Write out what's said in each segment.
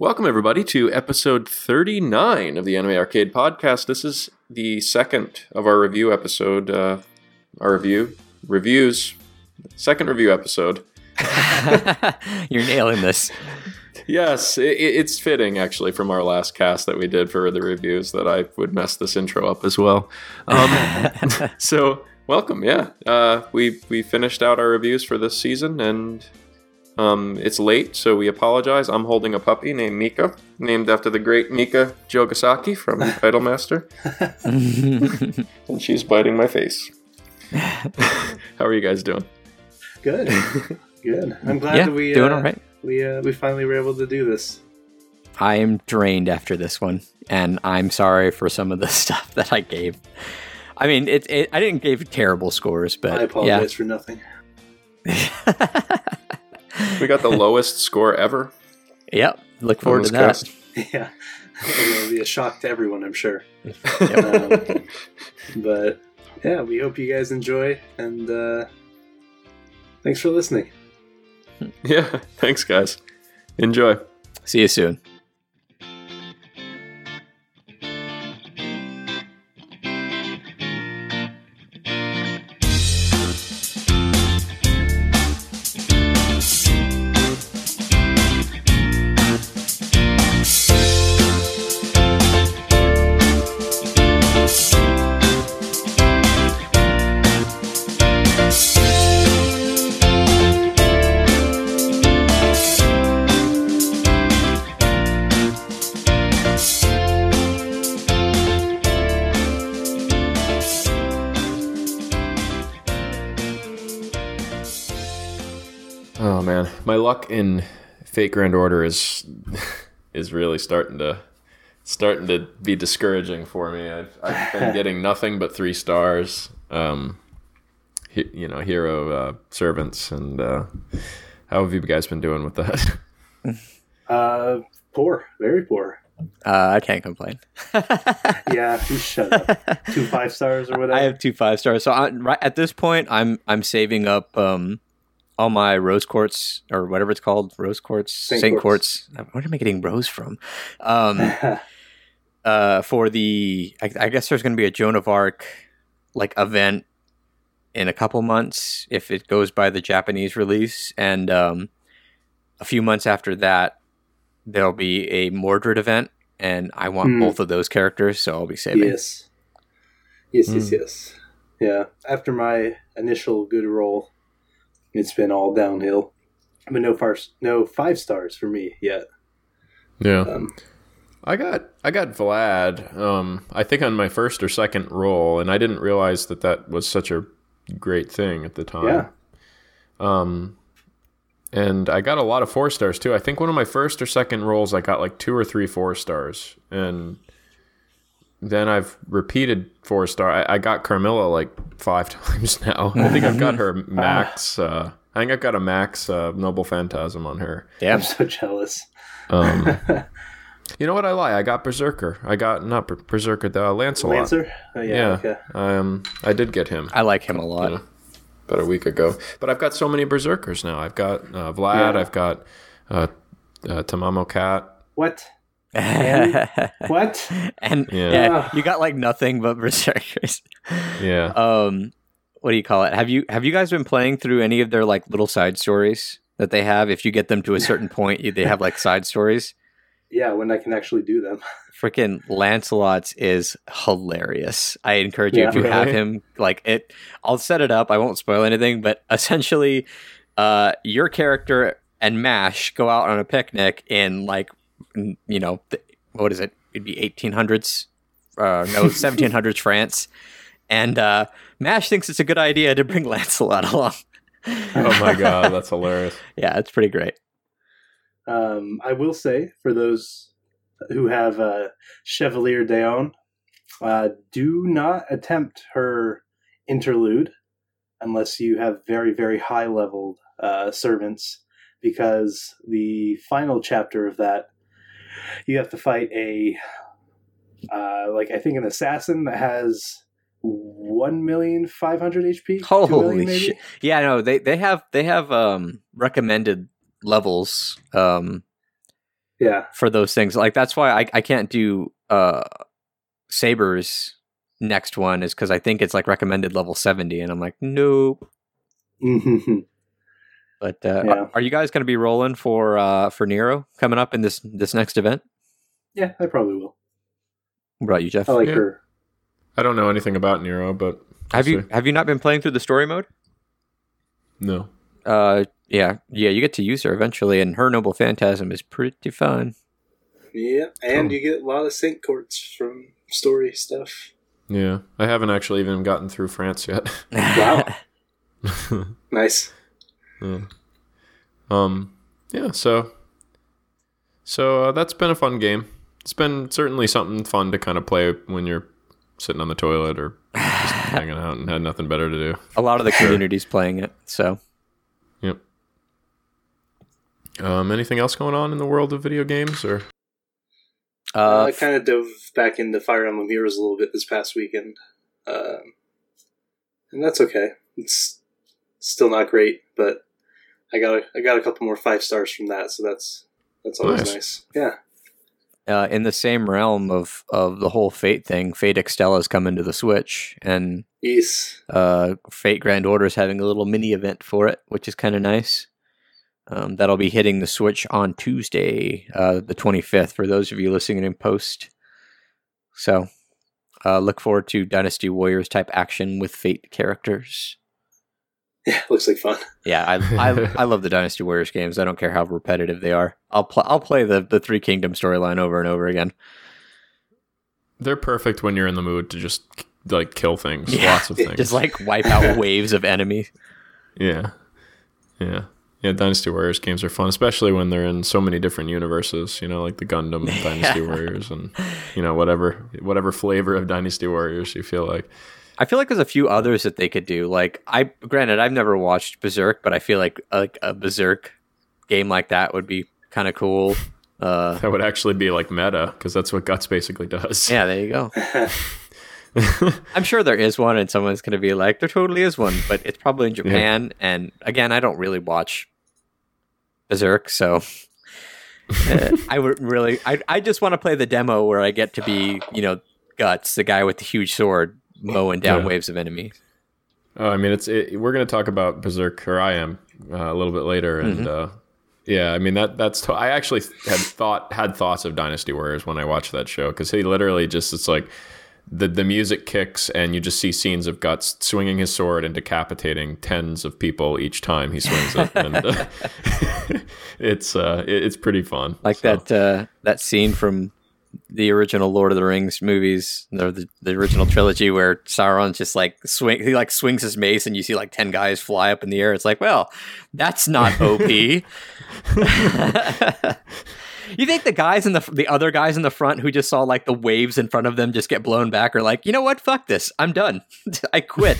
Welcome, everybody, to episode 39 of the Anime Arcade Podcast. This is the second of our review episode, uh, our review, reviews, second review episode. You're nailing this. Yes, it, it's fitting, actually, from our last cast that we did for the reviews that I would mess this intro up as well. Um, so, welcome, yeah. Uh, we, we finished out our reviews for this season, and um, it's late, so we apologize. I'm holding a puppy named Mika, named after the great Mika Jogasaki from Idolmaster. and she's biting my face. How are you guys doing? Good, good. I'm glad yeah, that we doing uh, all right. we uh, we finally were able to do this. I am drained after this one, and I'm sorry for some of the stuff that I gave. I mean, it, it I didn't give terrible scores, but I apologize for nothing. Yeah. We got the lowest score ever. yep. Look forward to on this that. cast. Yeah, it'll be a shock to everyone, I'm sure. Yep. Um, but yeah, we hope you guys enjoy, and uh, thanks for listening. Yeah, thanks, guys. Enjoy. See you soon. Luck in Fate Grand Order is is really starting to starting to be discouraging for me. I've, I've been getting nothing but three stars. Um, he, you know, hero uh, servants, and uh, how have you guys been doing with that? Uh, poor, very poor. Uh, I can't complain. Yeah, you shut up. Two five stars or whatever. I have two five stars. So I, right at this point, I'm I'm saving up um all my rose quartz or whatever it's called, rose quartz, Saint Saint, quartz. quartz. Where am I getting rose from? Um, uh, for the I, I guess there's going to be a Joan of Arc like event in a couple months if it goes by the Japanese release, and um, a few months after that there'll be a Mordred event, and I want Hmm. both of those characters, so I'll be saving. yes, yes, yes, Mm. yes. Yeah. After my initial good roll, it's been all downhill. But no far, no five stars for me yet. yeah, Um, I got I got Vlad. Um, I think on my first or second roll, and I didn't realize that that was such a great thing at the time. yeah, Um, and I got a lot of four stars too. I think one of my first or second rolls, I got like two or three four stars, and then I've repeated four star. I, I got Carmilla like five times now. I think I've got her max. Uh, I think I've got a max uh, Noble Phantasm on her. Yeah. I'm so jealous. Um, you know what? I lie. I got Berserker. I got not Ber- Berserker. The Lancelot. Lancer. Oh, yeah. Yeah. Okay. Um, I did get him. I like him a lot. Yeah. about a week ago. But I've got so many berserkers now. I've got uh, Vlad. Yeah. I've got uh, uh, Tamamo Cat. What? And What? Yeah. yeah. you got like nothing but berserkers. Yeah. Um, what do you call it? Have you have you guys been playing through any of their like little side stories that they have? If you get them to a certain point, you, they have like side stories. Yeah, when I can actually do them. Freaking Lancelot's is hilarious. I encourage you Yeah. if you have him, like it. I'll set it up. I won't spoil anything, but essentially, uh, your character and Mash go out on a picnic in like, n- you know, th- what is it? It'd be 1800s, uh, no, 1700s France, and uh, Mash thinks it's a good idea to bring Lancelot along. oh my god, that's hilarious. Yeah, it's pretty great. Um, I will say for those who have uh, Chevalier d'Eon, uh, do not attempt her interlude unless you have very very high leveled uh, servants, because the final chapter of that you have to fight a uh, like I think an assassin that has one million five hundred HP. Holy shit! Yeah, no, they they have they have um recommended levels. Um, Yeah. for those things. Like that's why I, I can't do uh Saber's next one is because I think it's like recommended level 70 and I'm like, nope. But uh, Yeah. are, are you guys going to be rolling for uh for Nero coming up in this this next event? yeah, I probably will. What about you, Jeff? I like Yeah. her. I don't know anything about Nero, but have you have you not been playing through the story mode? no. Uh, yeah, yeah, you get to use her eventually, and her noble phantasm is pretty fun. Yeah, and Oh. you get a lot of saint quartz from story stuff. Yeah, I haven't actually even gotten through France yet. Wow. Nice. Yeah. Um. Yeah. So. So uh, that's been a fun game. It's been certainly something fun to kind of play when you're sitting on the toilet or just hanging out and had nothing better to do. A lot of the community's playing it, so Yep. Um. Anything else going on in the world of video games or? uh, I kind of dove back into Fire Emblem Heroes a little bit this past weekend, um, and that's okay. It's still not great, but I got a, I got a couple more five stars from that, so that's that's always Nice. nice. Yeah, uh, in the same realm of of the whole Fate thing, Fate Extella's coming to the Switch, and yes, uh, Fate Grand Order's having a little mini event for it, which is kind of nice. Um, that'll be hitting the Switch on Tuesday, uh, the 25th, for those of you listening in post. So, uh, look forward to Dynasty Warriors type action with Fate characters. Yeah, looks like fun. Yeah, I, I I love the Dynasty Warriors games. I don't care how repetitive they are. I'll play I'll play the the Three Kingdom storyline over and over again. They're perfect when you're in the mood to just like kill things. Yeah. Lots of things. Just like wipe out waves of enemies. Yeah. Yeah. Yeah, Dynasty Warriors games are fun, especially when they're in so many different universes, you know, like the Gundam Dynasty Warriors and you know, whatever whatever flavor of Dynasty Warriors you feel like. I feel like there's a few others that they could do. Like I, granted, I've never watched Berserk, but I feel like like a Berserk game like that would be kind of cool. Uh, That would actually be like meta because that's what Guts basically does. yeah, there you go. I'm sure there is one, and someone's going to be like, "There totally is one," but it's probably in Japan. And again, I don't really watch Berserk, so uh, I would really. I I just want to play the demo where I get to be, you know, guts, the guy with the huge sword mowing down Yeah. waves of enemies. Oh, I mean, it's it, we're going to talk about Berserk, or I am, uh, a little bit later, and uh, yeah, I mean that that's. To- I actually had thought had thoughts of Dynasty Warriors when I watched that show because he literally just it's like the the music kicks and you just see scenes of Guts swinging his sword and decapitating tens of people each time he swings it, and uh, it's uh, it- it's pretty fun. like So, that uh, that scene from the original Lord of the Rings movies, or the, the original trilogy, where Sauron's just like swing, he like swings his mace, and you see like ten guys fly up in the air. It's like, well, that's not OP. you think the guys in the the other guys in the front who just saw like the waves in front of them just get blown back are like, you know what? Fuck this. I'm done. I quit.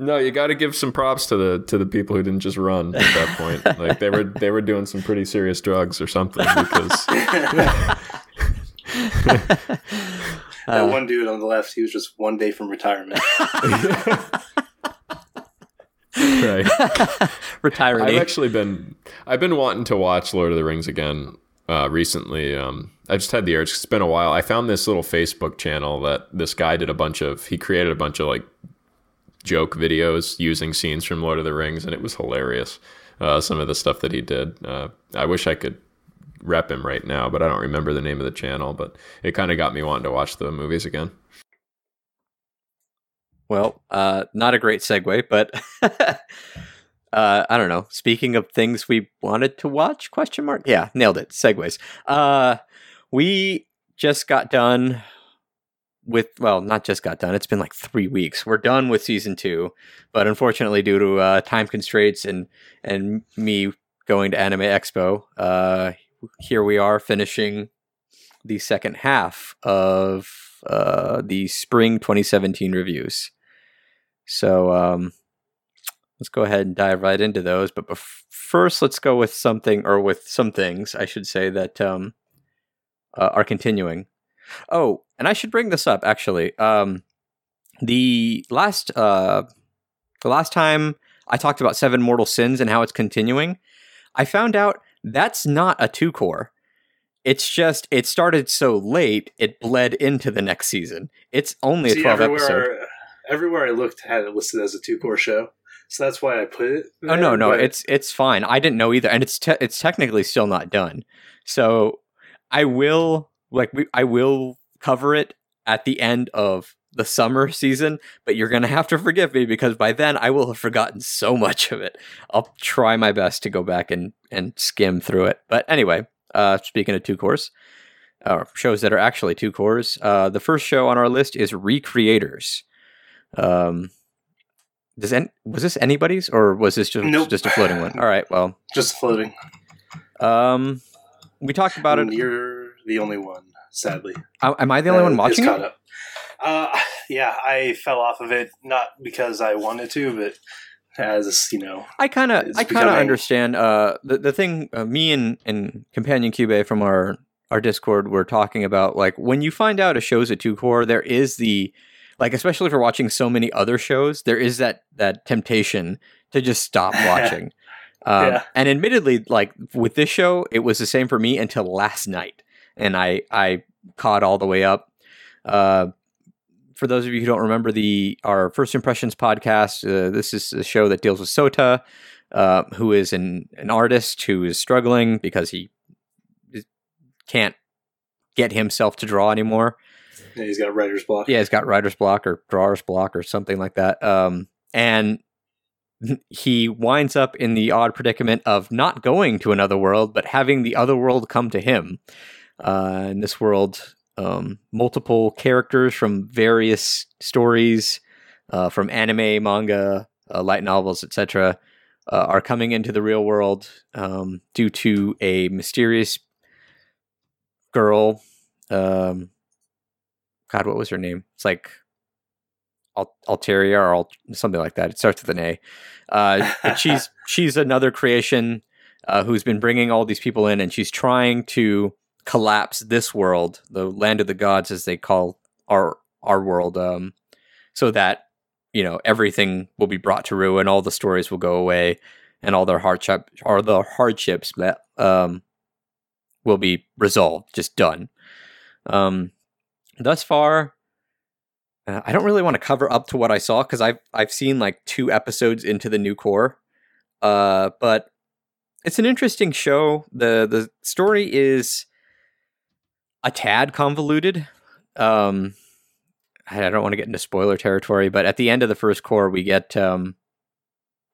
No, you got to give some props to the to the people who didn't just run at that point. like they were they were doing some pretty serious drugs or something because that Uh, one dude on the left, he was just one day from retirement. right. Retiring. I've actually been I've been wanting to watch Lord of the Rings again uh, recently. Um, I just had the urge. It's been a while. I found this little Facebook channel that this guy did a bunch of. He created a bunch of like joke videos using scenes from Lord of the Rings, and it was hilarious. Uh, some of the stuff that he did. Uh, I wish I could rep him right now, but I don't remember the name of the channel. But it kind of got me wanting to watch the movies again. Well, uh, not a great segue, but uh, I don't know. Speaking of things we wanted to watch, question mark? Yeah, nailed it. Segues. Uh, we just got done with, well, not just got done. It's been like three weeks. We're done with season two, but unfortunately, due to uh, time constraints and and me going to Anime Expo, uh, here we are finishing the second half of uh, the spring 2017 reviews. So um, let's go ahead and dive right into those. But bef- first, let's go with something, or with some things, I should say, that um, uh, are continuing. Oh, and I should bring this up actually. Um, the last uh, the last time I talked about Seven Mortal Sins and how it's continuing, I found out that's not a two cour. It's just it started so late, it bled into the next season. It's only See, a twelve everywhere, episode. everywhere I looked had it listed as a two cour show, so that's why I put it. Oh no, no, but- it's it's fine. I didn't know either, and it's te- it's technically still not done. So I will like we, I will cover it at the end of the summer season, but you're gonna have to forgive me because by then I will have forgotten so much of it. I'll try my best to go back and and skim through it. But anyway, uh, speaking of two cours, uh, shows that are actually two cours, uh, the first show on our list is Recreators. Um, does any, was this anybody's or was this just Nope. just a floating one? All right, well, just floating. um, we talked about it. You're the only one, sadly. Uh, Am I the only that one watching it? Uh, yeah, I fell off of it not because I wanted to, but as you know, I kind of, I kind of understand. Uh, the the thing, uh, me and and companion Cube from our our Discord were talking about like when you find out a show's a two cour, there is the like, especially for watching so many other shows, there is that that temptation to just stop watching. Um, Yeah. And admittedly, like with this show, it was the same for me until last night, and I I caught all the way up. Uh, for those of you who don't remember the our first impressions podcast, uh, this is a show that deals with Sota, uh, who is an an artist who is struggling because he can't get himself to draw anymore. yeah, he's got writer's block. Yeah, he's got writer's block or drawer's block or something like that. Um, and he winds up in the odd predicament of not going to another world, but having the other world come to him. Uh, in this world, um, multiple characters from various stories, uh, from anime, manga, uh, light novels, etc., uh, are coming into the real world um, due to a mysterious girl. Um, God, what was her name? It's like Al- Alteria or Al- something like that. It starts with an A. Uh, but she's she's another creation uh, who's been bringing all these people in, and she's trying to collapse this world, the land of the gods, as they call our our world, um, so that you know everything will be brought to ruin, all the stories will go away, and all their hardship or the hardships that um, will be resolved, just done. Um, thus far, uh, I don't really want to cover up to what I saw because I've I've seen like two episodes into the new cour, uh, but it's an interesting show. the The story is a tad convoluted. Um, I don't want to get into spoiler territory, but at the end of the first cour, we get um,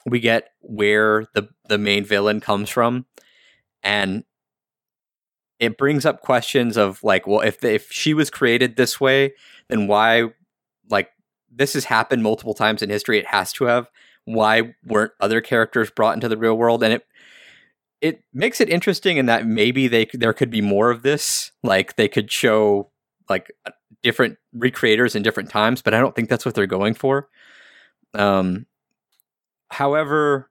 we get where the the main villain comes from, and it brings up questions of like, well, if the, if she was created this way, then why, like, this has happened multiple times in history. It has to have. Why weren't other characters brought into the real world? And it it makes it interesting in that maybe they there could be more of this. Like they could show like different recreators in different times, but I don't think that's what they're going for. Um, however,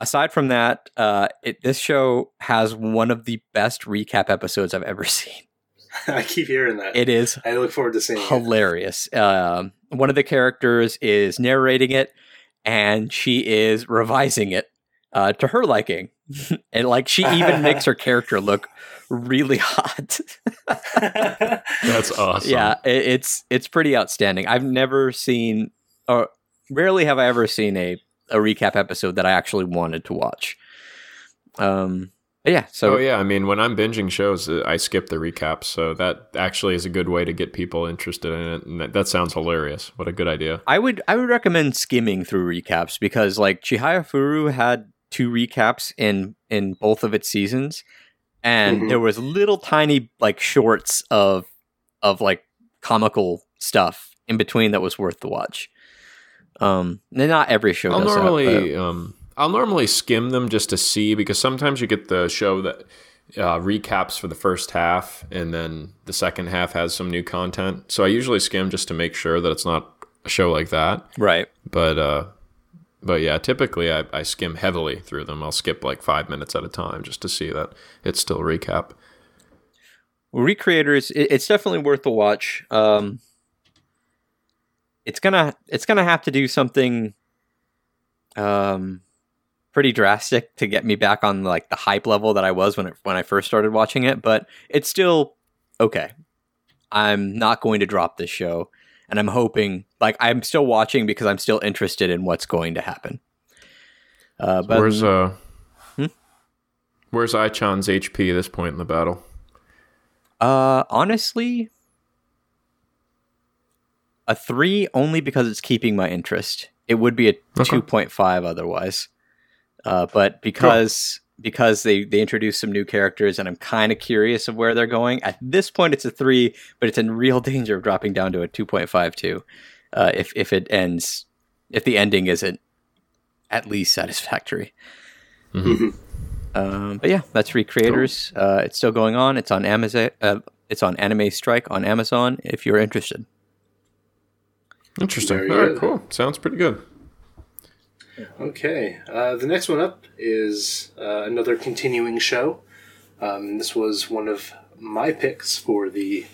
aside from that, uh, it, this show has one of the best recap episodes I've ever seen. I keep hearing that. It is I look forward to seeing it. hilarious. Um, one of the characters is narrating it, and she is revising it uh, to her liking, and like she even makes her character look really hot. That's awesome. Yeah, it, it's it's pretty outstanding. I've never seen, or rarely have I ever seen a a recap episode that I actually wanted to watch. Um, yeah. So oh yeah, I mean, when I'm binging shows, uh, I skip the recaps, so that actually is a good way to get people interested in it. And that, that sounds hilarious. What a good idea. I would I would recommend skimming through recaps because like Chihaya Furu had two recaps in in both of its seasons, and Mhm. there was little tiny like shorts of of like comical stuff in between that was worth the watch. Um, not every show I'll does that, but- normally um, I'll normally skim them just to see because sometimes you get the show that uh, recaps for the first half and then the second half has some new content. So I usually skim just to make sure that it's not a show like that. right. But uh, but yeah, typically I, I skim heavily through them. I'll skip like five minutes at a time just to see that it's still a recap. Recreators, it, it's definitely worth the watch. Um, it's gonna it's gonna have to do something. Um, pretty drastic to get me back on like the hype level that I was when it, when I first started watching it, but it's still okay. I'm not going to drop this show, and I'm hoping like I'm still watching because I'm still interested in what's going to happen. Uh, but where's uh, hmm? where's Ai-chan's HP at this point in the battle? Uh, honestly, a three only because it's keeping my interest. It would be a okay. two point five otherwise. Uh, but because. Because they they introduced some new characters and I'm kind of curious of where they're going. At this point, it's a three, but it's in real danger of dropping down to a two point five two. Uh, if if it ends, if the ending isn't at least satisfactory. Mm-hmm. Um, but yeah, that's Recreators. Cool. Uh, it's still going on. It's on Amazon. Uh, it's on Anime Strike on Amazon. If you're interested. Interesting. All right, cool. Sounds pretty good. Okay. Uh, the next one up is uh, another continuing show. Um, this was one of my picks for the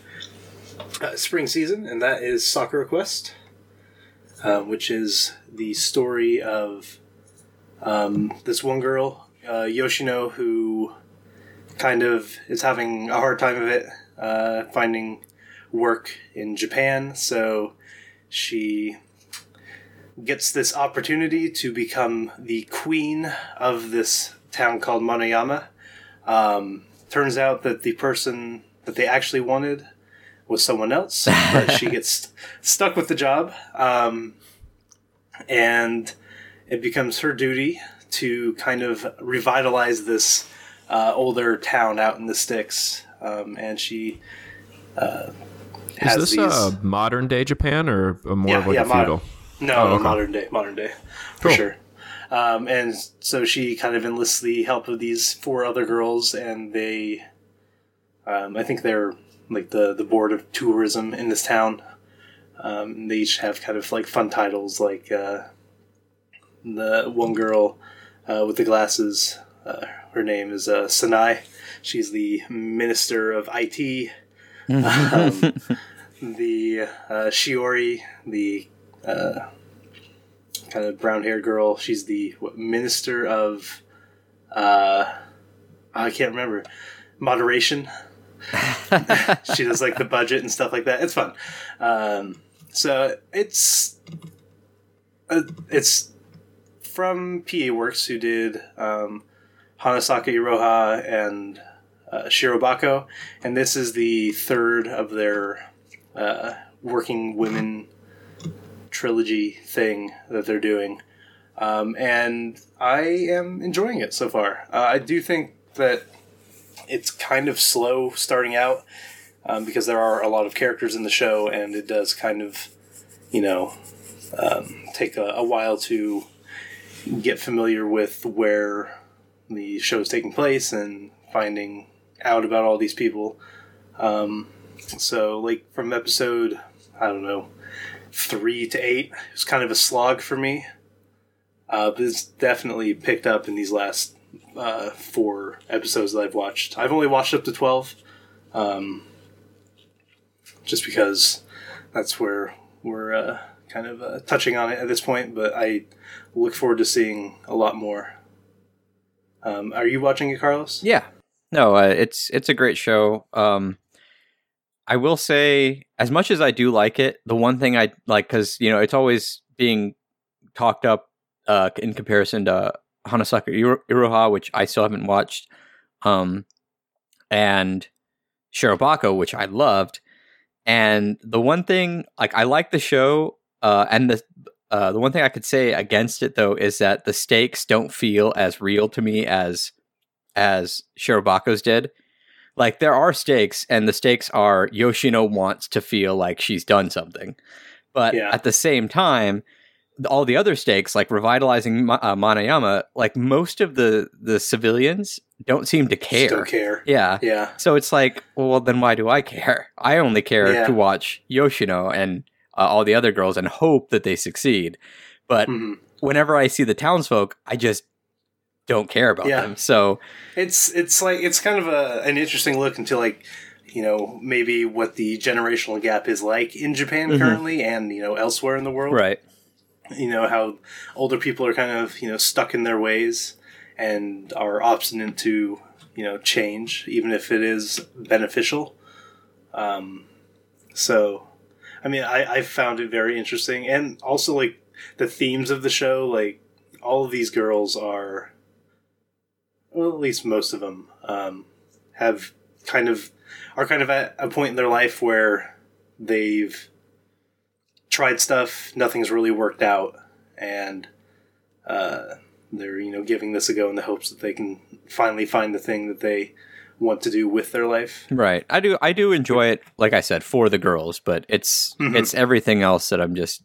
uh, spring season, and that is Sakura Quest, uh, which is the story of um, this one girl, uh, Yoshino, who kind of is having a hard time of it uh, finding work in Japan. So she gets this opportunity to become the queen of this town called Manoyama. Um, turns out that the person that they actually wanted was someone else, but she gets stuck with the job. Um, and it becomes her duty to kind of revitalize this uh, older town out in the sticks. Um, and she uh, is this these... a modern day Japan or more yeah, of like yeah, a feudal? Modern, no, oh, okay. modern day, modern day, for cool. sure. Um, and so she kind of enlists the help of these four other girls, and they, um, I think they're like the the board of tourism in this town. Um, they each have kind of like fun titles, like uh, the one girl uh, with the glasses. Uh, her name is uh, Sanae. She's the minister of IT. um, the uh, Shiori, the uh, kind of brown haired girl. She's the what, minister of, uh, I can't remember, moderation. she does like the budget and stuff like that. It's fun. Um, so it's uh, it's from PA Works who did um, Hanasaku Iroha and uh, Shirobako, and this is the third of their uh, working women trilogy thing that they're doing. Um, and I am enjoying it so far. Uh, I do think that it's kind of slow starting out um, because there are a lot of characters in the show, and it does kind of, you know, um, take a, a, while to get familiar with where the show is taking place and finding out about all these people. Um, so, like from episode, I don't know, three to eight, it was kind of a slog for me. Uh, but it's definitely picked up in these last uh, four episodes that I've watched. I've only watched up to 12, um, just because that's where we're uh, kind of uh, touching on it at this point, but I look forward to seeing a lot more. Um, are you watching it, Carlos? Yeah. No, uh, it's it's a great show. Um, I will say, as much as I do like it, the one thing I like because you know it's always being talked up uh, in comparison to Hanasaku Iroha, which I still haven't watched, um, and Shirobako, which I loved. And the one thing, like, I like the show, uh, and the uh, the one thing I could say against it though is that the stakes don't feel as real to me as as Shirobako's did. Like there are stakes, and the stakes are Yoshino wants to feel like she's done something, but yeah. at the same time, all the other stakes, like revitalizing uh, Manoyama, like most of the the civilians don't seem to care. Still care. Yeah. Yeah. So it's like, well, then why do I care? I only care yeah. to watch Yoshino and uh, all the other girls and hope that they succeed. But mm-hmm. whenever I see the townsfolk, I just don't care about yeah. them. So it's it's like it's kind of a an interesting look into like you know maybe what the generational gap is like in Japan mm-hmm. currently and you know elsewhere in the world. Right. you know how older people are kind of you know stuck in their ways and are obstinate to you know change even if it is beneficial um, so i mean I, I found it very interesting and also like the themes of the show like all of these girls are well at least most of them um, have kind of are kind of at a point in their life where they've tried stuff, nothing's really worked out, and uh, they're you know giving this a go in the hopes that they can finally find the thing that they want to do with their life. Right. I do. I do enjoy it. Like I said, for the girls, but it's Mhm. it's everything else that I'm just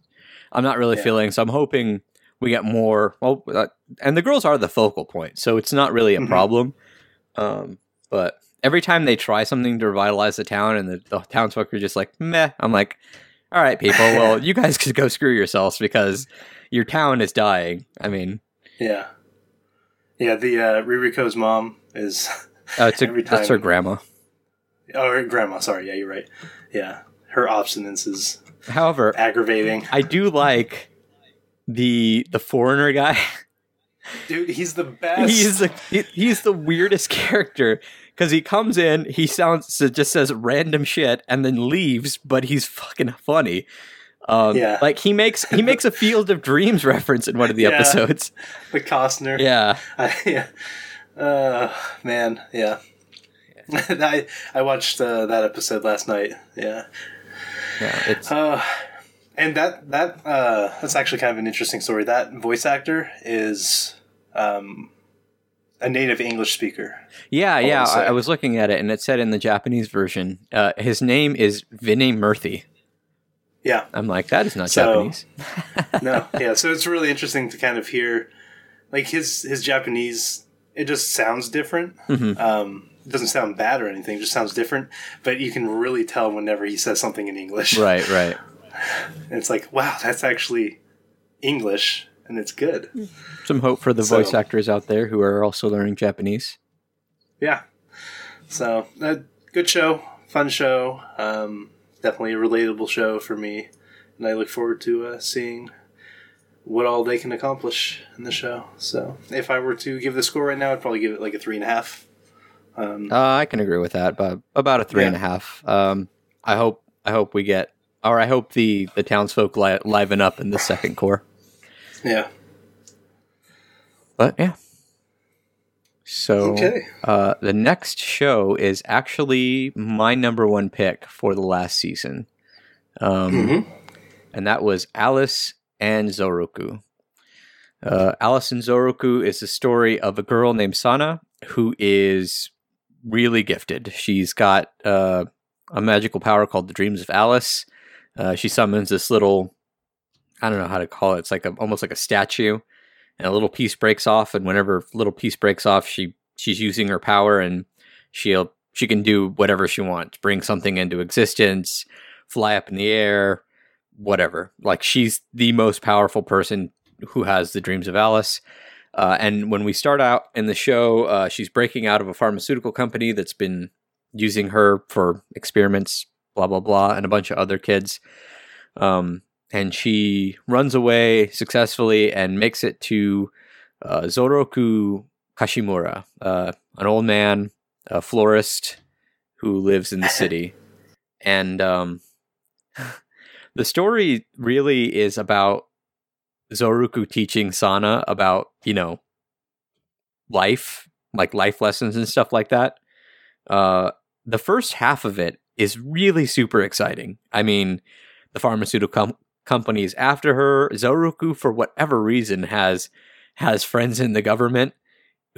I'm not really Yeah. feeling. So I'm hoping we get more. Well, uh, and the girls are the focal point, so it's not really a Mhm. problem. Um, but every time they try something to revitalize the town, and the, the townsfolk are just like meh, I'm like, all right, people. Well, you guys could go screw yourselves because your town is dying. I mean, Yeah, yeah. The uh, Ririko's mom is uh, it's a, Every that's her grandma. oh her grandma. Sorry, yeah, you're right. Yeah, her obstinance is However, aggravating. I do like the the foreigner guy. Dude, he's the best. he's the he's the weirdest character because he comes in, he sounds just says random shit and then leaves, but he's fucking funny. Um, Yeah. like he makes he makes a Field of Dreams reference in one of the Yeah. episodes. the Costner. Yeah, I, yeah. Uh, man, yeah. I I watched uh, that episode last night. Yeah. yeah, it's Uh, and that that uh, that's actually kind of an interesting story. That voice actor is um, a native English speaker. yeah, yeah. to say. I, I was looking at it and it said in the Japanese version, uh, his name is Vinay Murthy. Yeah. I'm like, that is not So- Japanese. No. yeah. So it's really interesting to kind of hear, like his his Japanese. It just sounds different. Mhm. Um, it doesn't sound bad or anything. It just sounds different. But you can really tell whenever he says something in English. Right, right. And it's like, wow, that's actually English, and it's good. Some hope for the So- voice actors out there who are also learning Japanese. Yeah. So, uh, good show, fun show. Um, definitely a relatable show for me, and I look forward to uh, seeing what all they can accomplish in the show. So, if I were to give the score right now, I'd probably give it like a three and a half. Um, Uh, I can agree with that, but about a three and a half. Um, I hope I hope we get, or I hope the the townsfolk li- liven up in the second cour. yeah. But yeah. So Okay. uh, the next show is actually my number one pick for the last season, um, Mhm. and that was Alice and Zoroku. Uh, Alice and Zoroku is the story of a girl named Sana who is really gifted. She's got uh, a magical power called the Dreams of Alice. Uh, she summons this little, I don't know how to call it. It's like a, almost like a statue, and a little piece breaks off. And whenever little piece breaks off, she she's using her power, and she'll she can do whatever she wants, bring something into existence, fly up in the air, whatever. Like she's the most powerful person who has the Dreams of Alice. Uh, and when we start out in the show, uh, she's breaking out of a pharmaceutical company that's been using her for experiments, blah blah blah, and a bunch of other kids. Um, and she runs away successfully and makes it to uh, Zoroku Kashimura, uh, an old man, a florist who lives in the city. and um, the story really is about Zoroku teaching Sana about, you know, life, like life lessons and stuff like that. Uh, the first half of it is really super exciting. I mean, the pharmaceutical com- company is after her. Zoroku, for whatever reason, has has friends in the government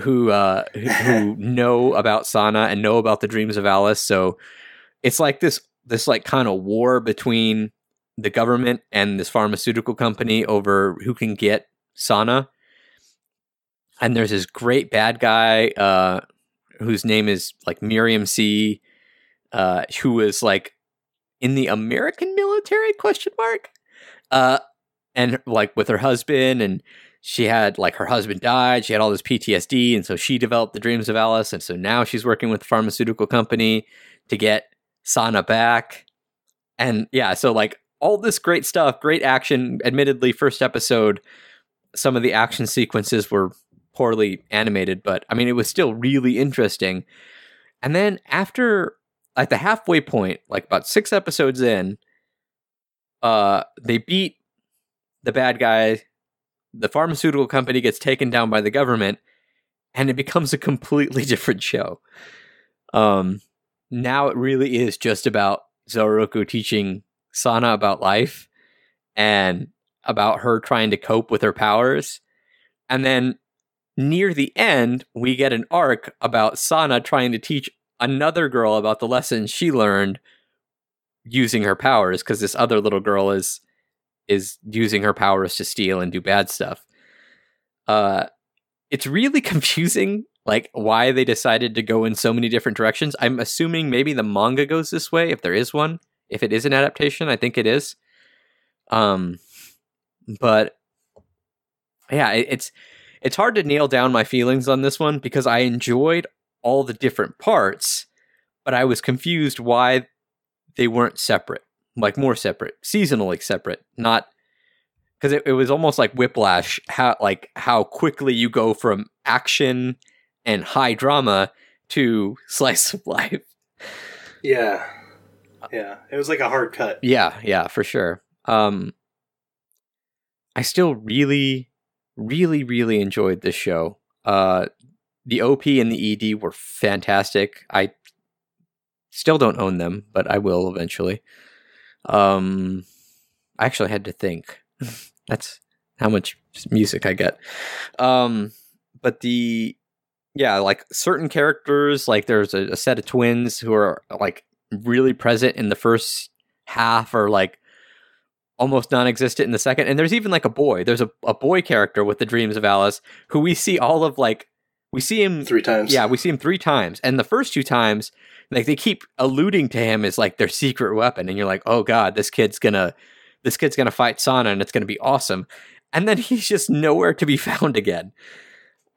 who uh, who- who know about Sana and know about the dreams of Alice. So it's like this this like kind of war between the government and this pharmaceutical company over who can get Sana. And there's this great bad guy uh, whose name is like Miriam C, uh, who was like in the American military question mark, uh, and like with her husband, and she had like her husband died, she had all this PTSD, and so she developed the dreams of Alice, and so now she's working with the pharmaceutical company to get Sana back, and yeah, so like all this great stuff, great action. Admittedly, first episode, some of the action sequences were poorly animated, but I mean, it was still really interesting. And then after, at the halfway point, like about six episodes in, uh, they beat the bad guy. The pharmaceutical company gets taken down by the government, and it becomes a completely different show. Um, now it really is just about Zoroku teaching Sana about life and about her trying to cope with her powers. And then near the end, we get an arc about Sana trying to teach another girl about the lessons she learned using her powers because this other little girl is is using her powers to steal and do bad stuff. Uh it's really confusing like why they decided to go in so many different directions. I'm assuming maybe the manga goes this way if there is one. If it is an adaptation, I think it is. Um but yeah, it, it's it's hard to nail down my feelings on this one because I enjoyed all the different parts, but I was confused why they weren't separate, like more separate, seasonally separate, not because it, it was almost like whiplash how like how quickly you go from action and high drama to slice of life Yeah. Yeah. It was like a hard cut. yeah yeah for sure um i still really really really enjoyed this show uh the op and the ed were fantastic. I still don't own them but i will eventually. Um i actually had to think. That's how much music i get. Um but the yeah like certain characters like there's a, a set of twins who are like really present in the first half or like almost non-existent in the second. And there's even like a boy. There's a, a boy character with the dreams of alice who we see all of like we see him Three times. yeah we see him three times and the first two times like they keep alluding to him as like their secret weapon and you're like oh god this kid's gonna this kid's gonna fight sana and it's gonna be awesome and then he's just nowhere to be found again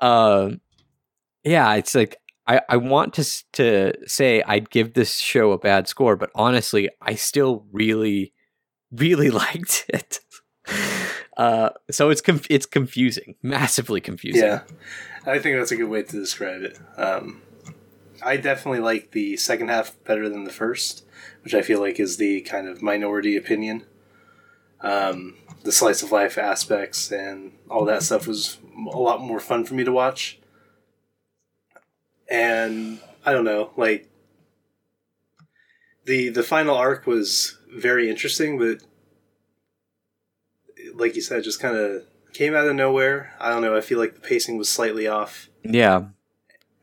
um yeah it's like I, I want to to say I'd give this show a bad score, but honestly, I still really, really liked it. Uh, so it's conf- it's confusing, massively confusing. Yeah. I think that's a good way to describe it. Um, I definitely like the second half better than the first, which I feel like is the kind of minority opinion. Um, the slice of life aspects and all that stuff was a lot more fun for me to watch. And I don't know, like the the final arc was very interesting, but like you said, just kind of came out of nowhere. I don't know. I feel like the pacing was slightly off, yeah.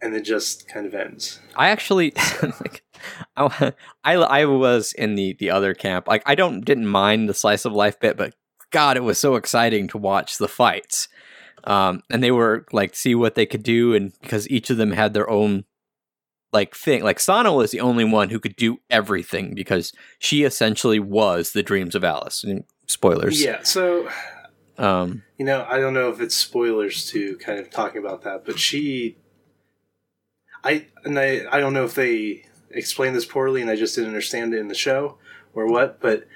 and it just kind of ends. I actually like I, I I was in the the other camp. Like I don't didn't mind the slice of life bit, but God, it was so exciting to watch the fights. Um, and they were like see what they could do, and because each of them had their own like thing. Like Sana was the only one who could do everything because she essentially was the dreams of Alice. And spoilers. Yeah. So Um. you know, I don't know if it's spoilers to kind of talking about that, but she, I and I I don't know if they explained this poorly and I just didn't understand it in the show or what, but.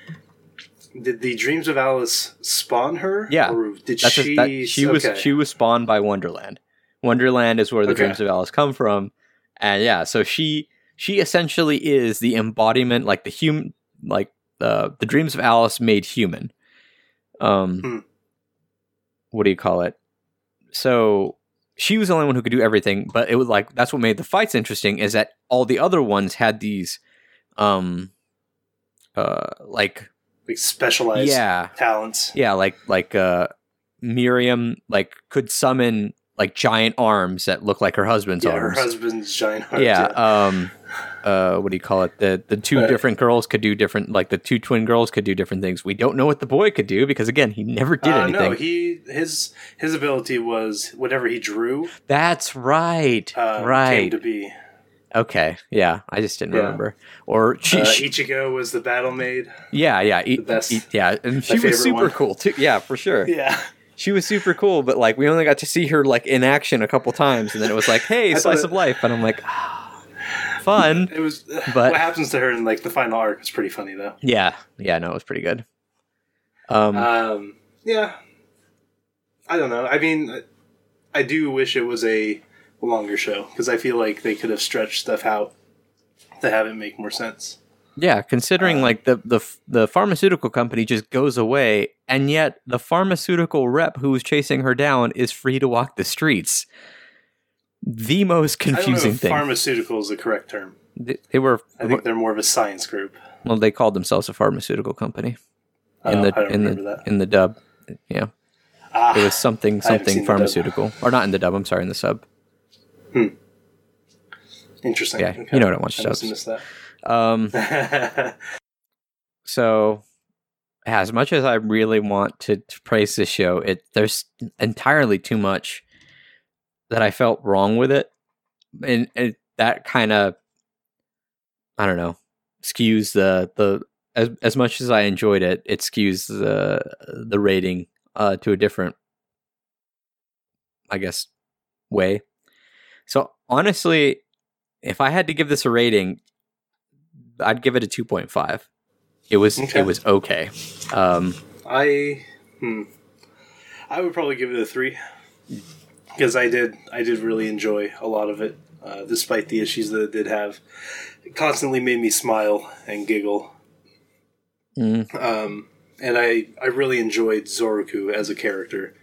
Did the dreams of Alice spawn her? Yeah. or did That's she? a, that, she was okay. she was spawned by Wonderland. Wonderland is where the Okay. dreams of Alice come from, and yeah, so she she essentially is the embodiment, like the human, like the the dreams of Alice made human. Um, Hmm. what do you call it? So she was the only one who could do everything, but it was like that's what made the fights interesting is that all the other ones had these, um, uh, like like specialized yeah, talents. yeah, like like uh Miriam like could summon like giant arms that look like her husband's Yeah, her arms. husband's giant heart. yeah, um uh what do you call it? The the two Uh, different girls could do different like the two twin girls could do different things. We don't know what the boy could do because again, he never did Uh, anything. no, he his his ability was whatever he drew. That's right. Uh, Came right. to be. Okay. Yeah, I just didn't Yeah. remember. Or she, Uh, she- Ichigo was the battle maid. yeah, yeah, best. yeah, and she was super one. cool too. Yeah, for sure. Yeah, she was super cool, but like we only got to see her like in action a couple times, and then it was like, "Hey, slice it- of life," and I'm like, ah, fun. It was. But- what happens to her in like the final arc is pretty funny though. Yeah, yeah, no, it was pretty good. Um, Um, yeah. I don't know. I mean, I do wish it was a longer show because I feel like they could have stretched stuff out to have it make more sense. yeah, considering uh, like the the the pharmaceutical company just goes away, and yet the pharmaceutical rep who's chasing her down is free to walk the streets. The most I don't know confusing thing. pharmaceutical is the correct term. they, they were I think they're more of a science group. well, they called themselves a pharmaceutical company in the in the that. in the dub. Yeah, Ah, it was something something seen the dub. pharmaceutical, or not in the dub. I'm sorry, in the sub. Hmm. interesting. Yeah, you know what I watch I must have Um, so as much as I really want to, to praise this show, it there's entirely too much that I felt wrong with it, and, and that kind of I don't know skews the the as as much as I enjoyed it, it skews the the rating uh, to a different, I guess, way. So honestly, if I had to give this a rating, I'd give it a two point five. It was Okay. it was okay. Um, I hmm, I would probably give it a three because I did I did really enjoy a lot of it, uh, despite the issues that it did have. It constantly made me smile and giggle, mm, um, and I I really enjoyed Zoroku as a character.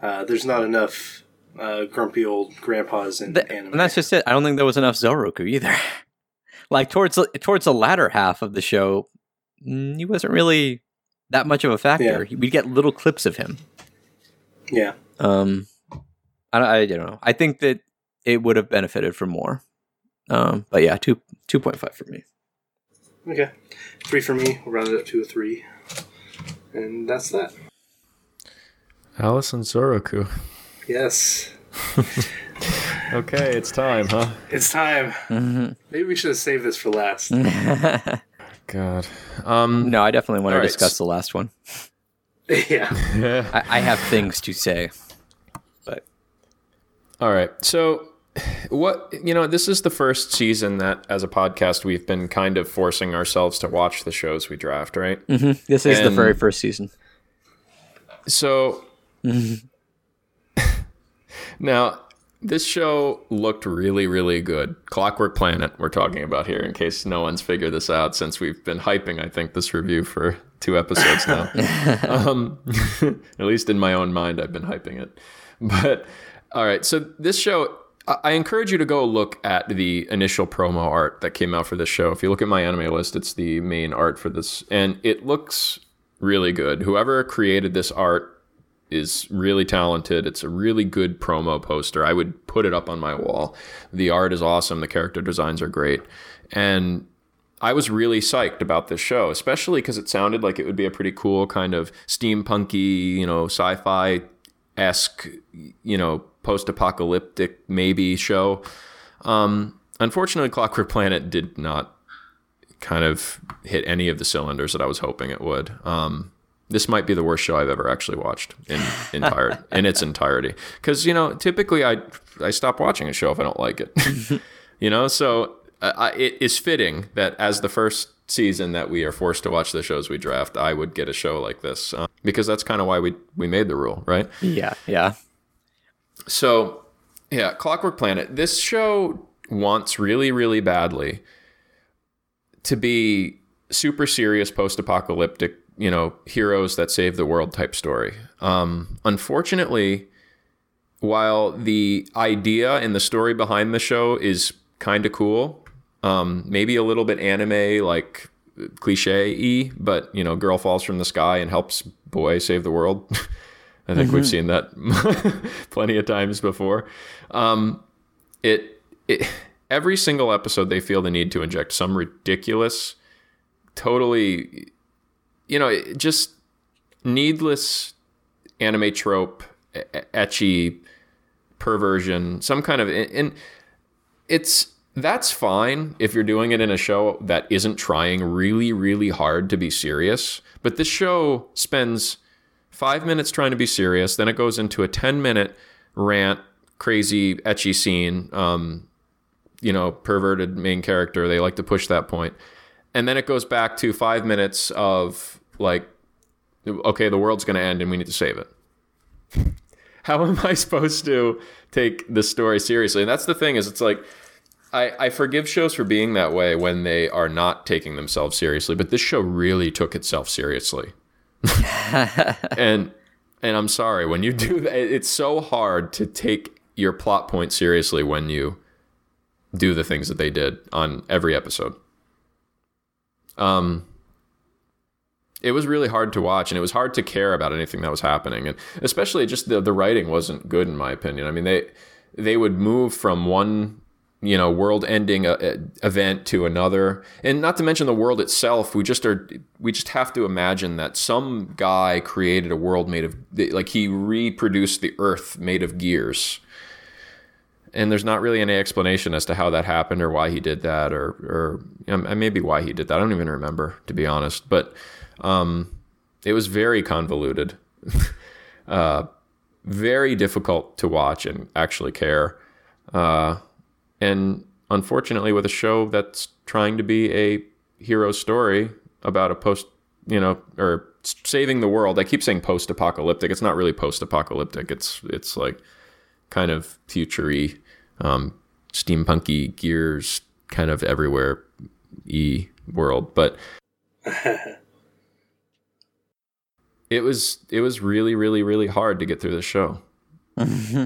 Uh, there's not enough uh, grumpy old grandpas in th- anime. and that's just it. I don't think there was enough Zoroku either. like towards the- towards the latter half of the show, mm, he wasn't really that much of a factor. We'd get little clips of him. yeah. Um, I, I don't know. I think that it would have benefited from more. Um, but yeah, two two point five for me. Okay, three for me. We'll round it up to a three, and that's that. Alice and Zoroku. Yes, Okay, it's time, huh? it's time. Mhm. Maybe we should have saved this for last. God. Um. no, I definitely want to All right, discuss the last one. yeah. I, I have things to say, but All right. So, what you know, this is the first season that, as a podcast, we've been kind of forcing ourselves to watch the shows we draft, right? Mhm. this is the very first season. So, now this show looked really, really good. Clockwork Planet, we're talking about here, in case no one's figured this out, since we've been hyping, I think, this review for two episodes now. um, at least in my own mind, I've been hyping it. But all right, so this show. I encourage you to go look at the initial promo art that came out for this show. If you look at my anime list, it's the main art for this, and it looks really good. Whoever created this art is really talented. It's a really good promo poster. I would put it up on my wall. The art is awesome. The character designs are great. And I was really psyched about this show, especially because it sounded like it would be a pretty cool kind of steampunky, you know, sci-fi esque, you know, post-apocalyptic maybe show. Um, unfortunately, Clockwork Planet did not kind of hit any of the cylinders that I was hoping it would. Um, this might be the worst show I've ever actually watched in entire in its entirety. Because you know, typically I I stop watching a show if I don't like it. you know, so uh, I, it is fitting that as the first season that we are forced to watch the shows we draft, I would get a show like this uh, because that's kind of why we we made the rule, right? Yeah, yeah. So, yeah, Clockwork Planet. This show wants really, really badly to be super serious post-apocalyptic, you know, heroes that save the world type story. Um, unfortunately, while the idea and the story behind the show is kind of cool, um, maybe a little bit anime like cliche-y, but you know, girl falls from the sky and helps boy save the world. I think we've seen that plenty of times before. Um, it, it every single episode they feel the need to inject some ridiculous, totally, you know, just needless anime trope, e- e- ecchi perversion, some kind of and it's that's fine if you're doing it in a show that isn't trying really really hard to be serious but this show spends five minutes trying to be serious then it goes into a 10 minute rant crazy ecchi scene um, you know, perverted main character. They like to push that point. And then it goes back to five minutes of like, okay, the world's going to end and we need to save it. How am I supposed to take this story seriously? And that's the thing is it's like, I, I forgive shows for being that way when they are not taking themselves seriously, but this show really took itself seriously. and and I'm sorry when you do that, it's so hard to take your plot point seriously when you do the things that they did on every episode. Um, it was really hard to watch, and it was hard to care about anything that was happening, and especially just the the writing wasn't good in my opinion. I mean they they would move from one you know world ending uh, event to another. And not to mention the world itself we just are we just have to imagine that some guy created a world made of like he reproduced the earth made of gears. And there's not really any explanation as to how that happened or why he did that or or you know, maybe why he did that. I don't even remember to be honest. But um, it was very convoluted. Uh, very difficult to watch and actually care. Uh, and unfortunately, with a show that's trying to be a hero story about a post, you know, or saving the world. I keep saying post-apocalyptic. It's not really post-apocalyptic. It's it's like kind of futury, um, steampunky gears, kind of everywhere e world. But it was it was really really really hard to get through the show.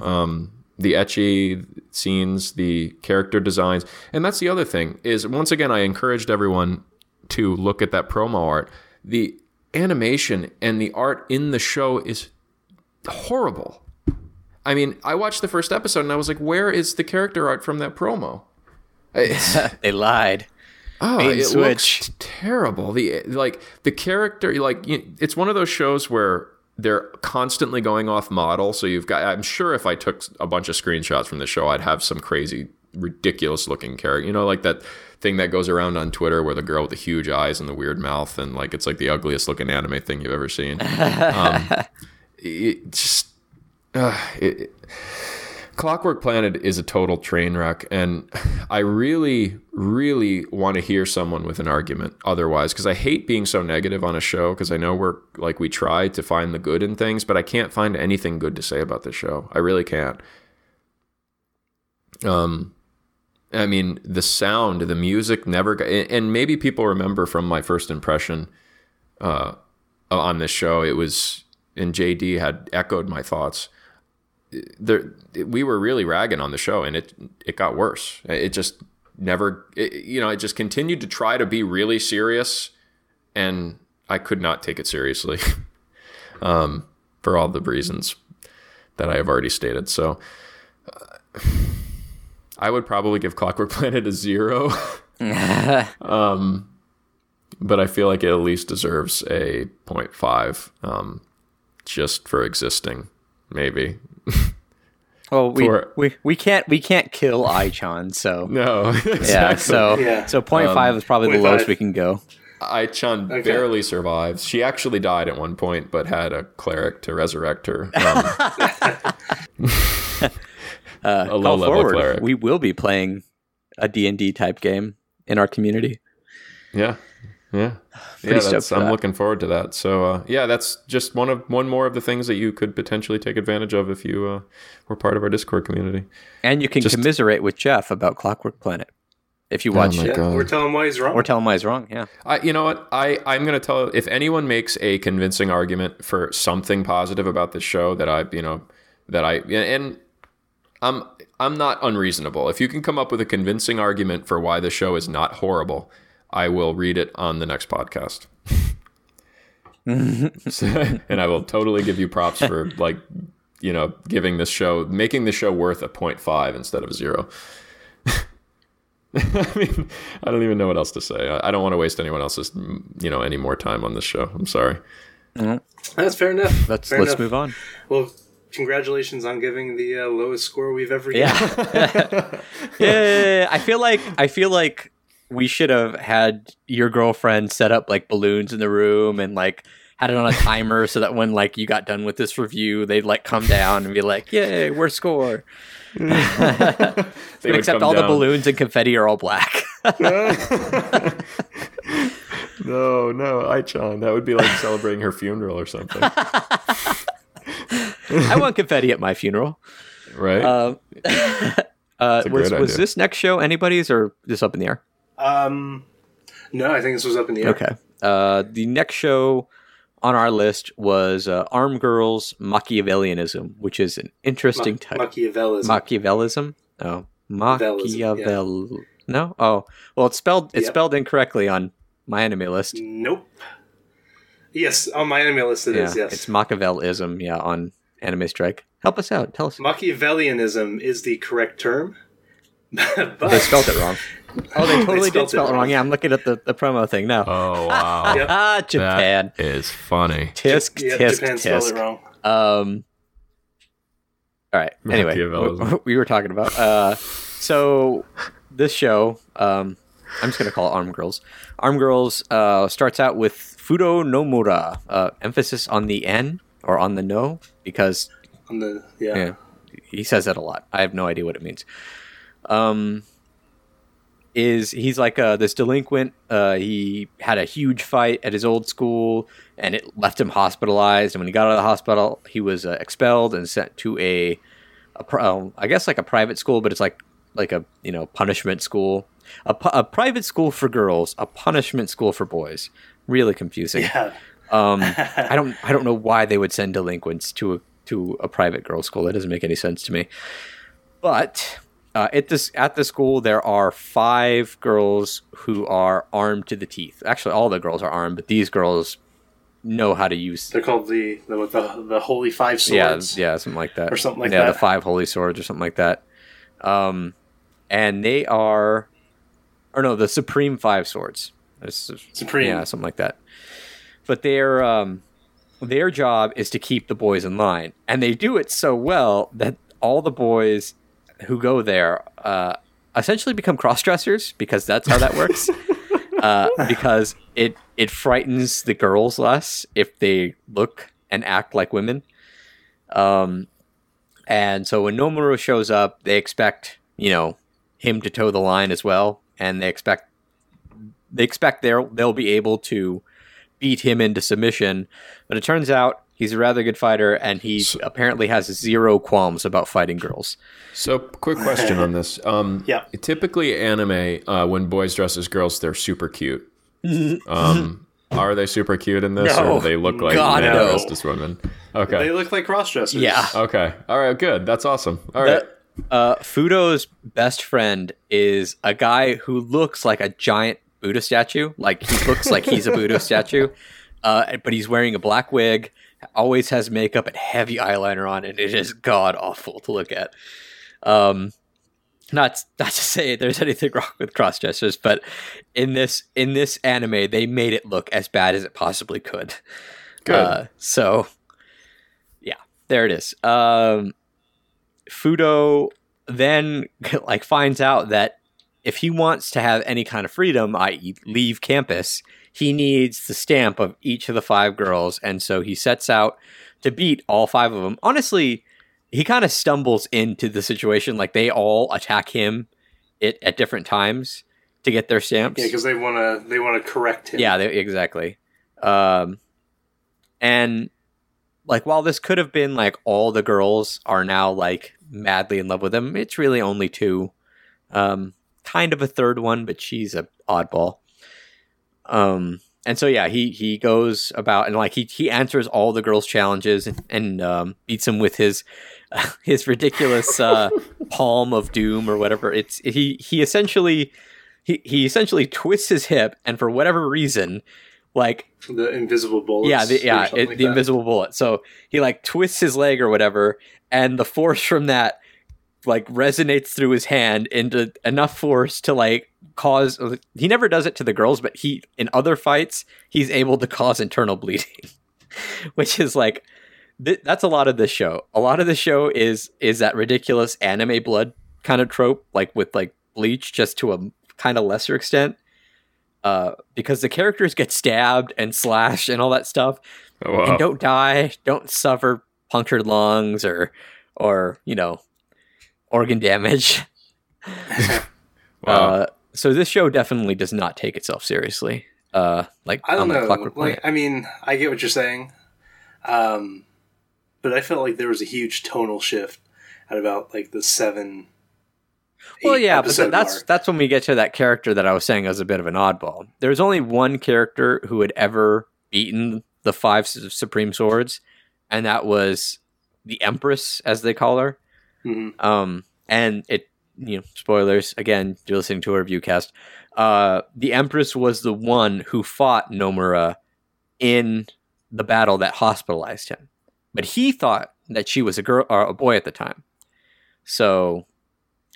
um, the ecchi scenes, the character designs, and that's the other thing is once again I encouraged everyone to look at that promo art. The animation and the art in the show is horrible. I mean, I watched the first episode and I was like, "Where is the character art from that promo?" they lied. Oh, it switch. looks terrible. The like the character, like it's one of those shows where they're constantly going off model. So you've got, I'm sure if I took a bunch of screenshots from the show, I'd have some crazy, ridiculous looking character. You know, like that thing that goes around on Twitter where the girl with the huge eyes and the weird mouth and like it's like the ugliest looking anime thing you've ever seen. um, it just, uh, it, Clockwork Planet is a total train wreck, and I really, really want to hear someone with an argument otherwise, because I hate being so negative on a show, because I know we're like we try to find the good in things, but I can't find anything good to say about the show. I really can't. Um, I mean, the sound, the music never got, and maybe people remember from my first impression uh, on this show, it was, and JD had echoed my thoughts there we were really ragging on the show and it it got worse. It just never it, you know it just continued to try to be really serious and i could not take it seriously um, for all the reasons that i have already stated. So uh, i would probably give clockwork planet a zero um, but i feel like it at least deserves a 0.5 um, just for existing maybe well, we, for, we we can't we can't kill Ai-chan, so no, exactly. yeah. So yeah. so 0.5 um, is probably 0. the lowest we can go. Ai-chan okay. barely survives. She actually died at one point, but had a cleric to resurrect her. Um, uh, a low level forward. cleric. We will be playing a D and D type game in our community. Yeah, yeah, yeah. I'm looking forward to that. So uh, yeah, that's just one of one more of the things that you could potentially take advantage of if you uh, were part of our Discord community. And you can just, commiserate with Jeff about Clockwork Planet if you oh watch oh it, or tell him why he's wrong, or tell him why he's wrong. Yeah. I, you know what? I I'm gonna tell if anyone makes a convincing argument for something positive about this show that I you know that I and I'm I'm not unreasonable. If you can come up with a convincing argument for why the show is not horrible I will read it on the next podcast. and I will totally give you props for like, you know, giving this show, making the show worth a 0.5 instead of a zero. I mean, I don't even know what else to say. I, I, don't want to waste anyone else's, you know, any more time on this show. I'm sorry. Mm-hmm. That's fair enough. Let's fair let's enough. move on. Well, congratulations on giving the uh, lowest score we've ever yeah. yeah. I feel like I feel like we should have had your girlfriend set up like balloons in the room and like had it on a timer so that when like you got done with this review, they'd like come down and be like, "Yay, we're score." They Except all the balloons and confetti are all black. no, no, Aichan. That would be like celebrating her funeral or something, I want confetti at my funeral. right? Um, uh, was was idea. this next show anybody's or just up in the air? Um, no, I think this was up in the air. Okay. Uh, the next show on our list was uh, Arm Girls Machiavellianism, which is an interesting Ma- type. Machiavellism. Machiavellism? Oh, Vellism, yeah. No. Oh, well, it's spelled it's Yep. spelled incorrectly on my anime list. nope. Yes, on my anime list it yeah, is. Yes, it's Machiavellism. Yeah, on Anime Strike. Help us out. Tell us. Machiavellianism is the correct term. but They spelled it wrong. Oh, they totally spelled did spell it it wrong. wrong. Yeah, I'm looking at the, the promo thing now. oh wow, Yep. Japan. that is funny. Tisk, Yeah, tisk, Japan spelled it tisk. wrong. Um. All right. Anyway, Machiavellism. what we were talking about. Uh, so this show, um, I'm just gonna call it Arm Girls. Arm Girls uh, starts out with Fudo Nomura, uh, emphasis on the N or on the no because On the yeah. yeah, he says that a lot. I have no idea what it means. Um, is he's like uh, this delinquent? Uh, he had a huge fight at his old school, and it left him hospitalized. And when he got out of the hospital, he was uh, expelled and sent to a, a um, I guess like a private school, but it's like like a you know punishment school, a, pu- a private school for girls, a punishment school for boys. Really confusing. Yeah. Um, I don't I don't know why they would send delinquents to a to a private girls' school. That doesn't make any sense to me. But uh, at this at the school, there are five girls who are armed to the teeth. Actually, all the girls are armed, but these girls know how to use. They're called the the the, the Holy Five Swords. yeah, yeah, something like that, Or something like that. yeah, the five holy swords or something like that. Um, and they are, or no, the supreme five swords. It's- Supreme. yeah, something like that. But their um, their job is to keep the boys in line, and they do it so well that all the boys who go there uh, essentially become cross dressers because that's how that works. uh, because it it frightens the girls less if they look and act like women. Um, and so when Nomura shows up, they expect you know him to toe the line as well, and they expect they expect they'll they'll be able to beat him into submission. But it turns out he's a rather good fighter, and he So- apparently has zero qualms about fighting girls. So, quick question on this. Um, Yeah. Typically, anime uh, when boys dress as girls, they're super cute. Um, are they super cute in this, No. or do they look like God, men no. dressed as women? Okay. They look like cross dressers. Yeah. Okay. All right. Good. That's awesome. All right. The- uh, Fudo's best friend is a guy who looks like a giant Buddha statue. Like he looks like he's a Buddha statue, uh, but he's wearing a black wig, always has makeup and heavy eyeliner on, and it is god awful to look at. Um, not not to say there's anything wrong with cross dressers, but in this in this anime, they made it look as bad as it possibly could. Good. Uh, so, yeah, there it is. Um, Fudo then like finds out that if he wants to have any kind of freedom, i.e., leave campus, he needs the stamp of each of the five girls, and so he sets out to beat all five of them. Honestly, he kind of stumbles into the situation like they all attack him it at different times to get their stamps. Yeah, because they want to they want to correct him. Yeah, they, exactly. Um, and like, while this could have been like all the girls are now like madly in love with him, it's really only two. Um, kind of a third one, but she's a oddball. Um, and so yeah, he he goes about and like he he answers all the girls' challenges and, and um, beats them with his his ridiculous uh, palm of doom or whatever. It's he he essentially he he essentially twists his hip and for whatever reason like the invisible bullet. yeah the, yeah it, like the that. invisible bullet so he like twists his leg or whatever and the force from that like resonates through his hand into enough force to like cause he never does it to the girls but he in other fights he's able to cause internal bleeding which is like th- that's a lot of this show a lot of the show is is that ridiculous anime blood kind of trope like with like bleach just to a kind of lesser extent uh, because the characters get stabbed and slashed and all that stuff, Oh, wow. and don't die, don't suffer punctured lungs or or you know organ damage. wow. Uh, so this show definitely does not take itself seriously. Uh, like I don't know. Like, Planet. I mean, I get what you're saying, um, but I felt like there was a huge tonal shift at about like the seven. Well, yeah, but that's mark. that's when we get to that character that I was saying was a bit of an oddball. There's only one character who had ever beaten the five supreme swords, and that was the Empress, as they call her. Mhm. Um, and it, you know, spoilers again. You're listening to a review cast. Uh, the Empress was the one who fought Nomura in the battle that hospitalized him, but he thought that she was a girl or a boy at the time. So,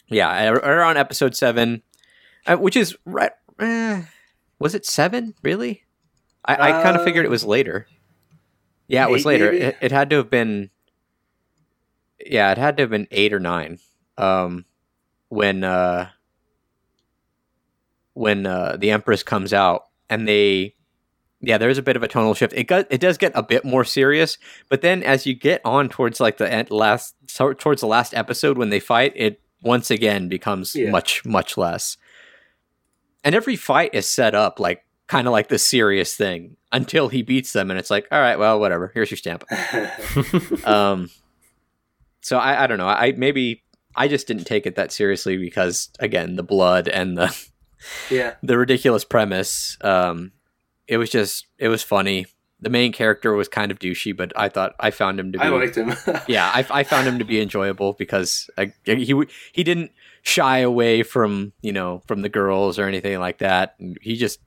yeah, around episode seven, uh, which is right. Eh, was it seven? Really? I, I kind of Uh, figured it was later. Yeah, it was later. It, it had to have been. Yeah, it had to have been eight or nine. Um, when uh, when uh, the Empress comes out and they, yeah, there's a bit of a tonal shift. It got it does get a bit more serious, but then as you get on towards like the end, last towards the last episode when they fight, it once again becomes Yeah. much much less. And every fight is set up like kind of like the serious thing until he beats them, and it's like, all right, well, whatever. Here's your stamp. um, so I, I don't know. I maybe I just didn't take it that seriously because again, the blood and the yeah, the ridiculous premise. Um, it was just it was funny. The main character was kind of douchey, but I thought I found him to be I liked him. yeah, I, I found him to be enjoyable because I, he he didn't shy away from you know from the girls or anything like that. He just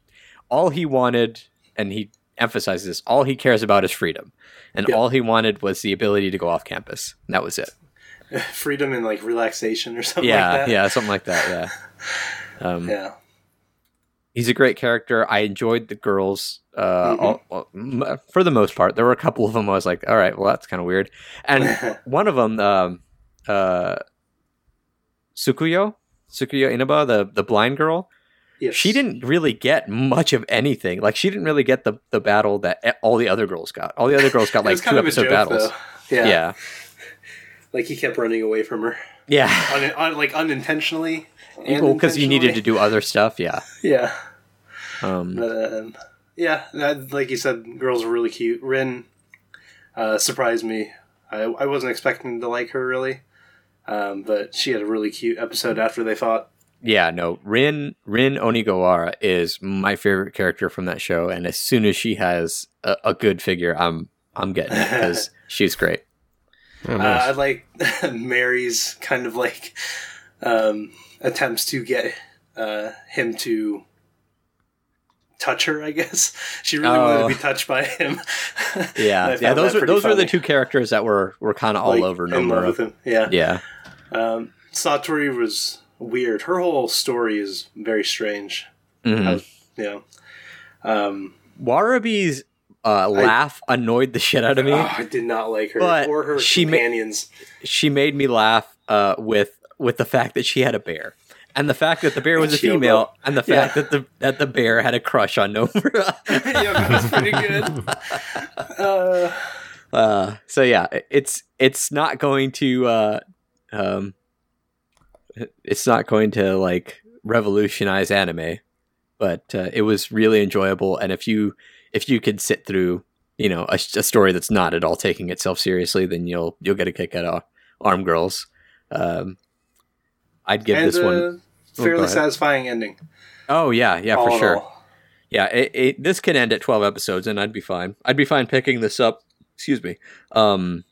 all he wanted, and he emphasizes this: all he cares about is freedom, and Yeah. all he wanted was the ability to go off campus. And that was it. freedom and like relaxation or something yeah, like that. yeah, something like that. Yeah. Um, yeah. he's a great character. I enjoyed the girls uh, Mhm. all, all- for the most part. There were a couple of them I was like, all right, well, that's kind of weird. And one of them, um, uh, Sukuyo, Sukuyo Inaba, the the blind girl, Yes. she didn't really get much of anything. Like she didn't really get the the battle that all the other girls got. All the other girls got like two episode joke, battles. though. Yeah. Yeah, Like he kept running away from her, yeah. Un- un- like unintentionally. Well, because you needed to do other stuff. Yeah. Yeah. Um, Um, yeah, that, like you said, girls were really cute. Rin uh, surprised me. I, I wasn't expecting to like her really, um, but she had a really cute episode after they fought. Yeah, no. Rin Rin Onigawara is my favorite character from that show, and as soon as she has a, a good figure, I'm I'm getting it because she's great. Oh, Uh. I like Mary's kind of like um, attempts to get uh, him to touch her. I guess she really wanted Oh. to be touched by him. Yeah, yeah. Those that are pretty those are the two characters that were were kind of all Like, over in love with him. Yeah. Yeah, Um, Satori was weird. Her whole story is very strange. Mhm. I was- Yeah. Um, Warabi's uh, laugh annoyed the shit out of me. oh, I did not like her But or her she ma- companions. she made me laugh uh, with with the fact that she had a bear. And the fact that the bear was a female, and the fact Yeah. that the that the bear had a crush on Nomura. yeah, that's pretty good. Uh, Uh, so yeah, it's it's not going to uh, um, it's not going to like revolutionize anime, but uh, it was really enjoyable. And if you if you could sit through, you know, a, a story that's not at all taking itself seriously, then you'll you'll get a kick out of Arm Girls. Um, I'd give and this a one. Oh, fairly ahead. satisfying ending. Oh yeah, yeah, all for sure. Yeah, it, it, this can end at 12 episodes and I'd be fine. I'd be fine picking this up, excuse me, um,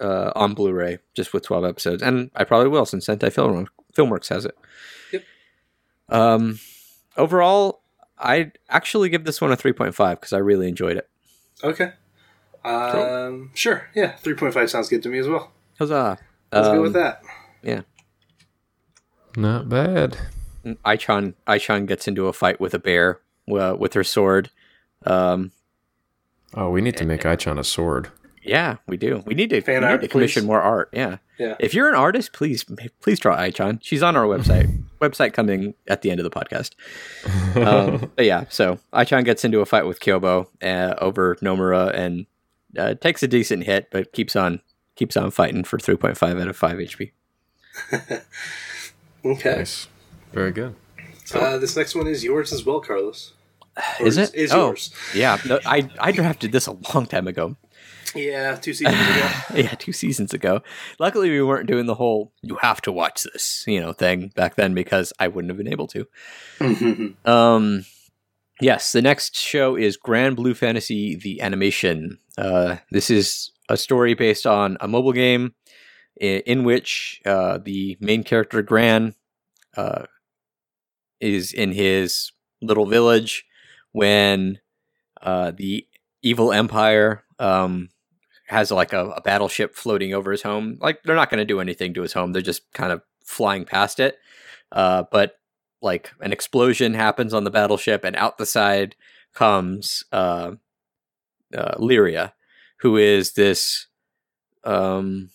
uh, on Blu-ray just with 12 episodes. And I probably will since Sentai Film, Filmworks has it. Yep. Um, overall, I'd actually give this one a 3.5 because I really enjoyed it. Okay. Um, Sure. Yeah, 3.5 sounds good to me as well. Huzzah. Let's go Um, with that. Yeah. Not bad. Aichan, Aichan gets into a fight with a bear uh, with her sword. Um, Oh, we need to make Aichan a sword. Yeah, we do. We need to, Fan we need art, to commission please. more art. Yeah. Yeah. If you're an artist, please please draw Aichan. She's on our website. website coming at the end of the podcast. Um, but yeah, so Aichan gets into a fight with Kyobo uh, over Nomura and uh, takes a decent hit, but keeps on keeps on fighting for 3.5 out of 5 HP. Okay. Nice. Very good. Uh, this next one is yours as well, Carlos. Or Is it? Is Oh. yours. Yeah, no, I I drafted this a long time ago. Yeah, two seasons ago. yeah, two seasons ago. Luckily, we weren't doing the whole "you have to watch this" you know thing back then because I wouldn't have been able to. Um, yes, the next show is Granblue Fantasy: The Animation. Uh, this is a story based on a mobile game in, in which uh, the main character Gran uh, is in his little village when uh, the evil empire um, has like a, a battleship floating over his home. Like they're not going to do anything to his home; they're just kind of flying past it. Uh, but like an explosion happens on the battleship, and out the side comes uh, uh, Lyria, who is this. Um,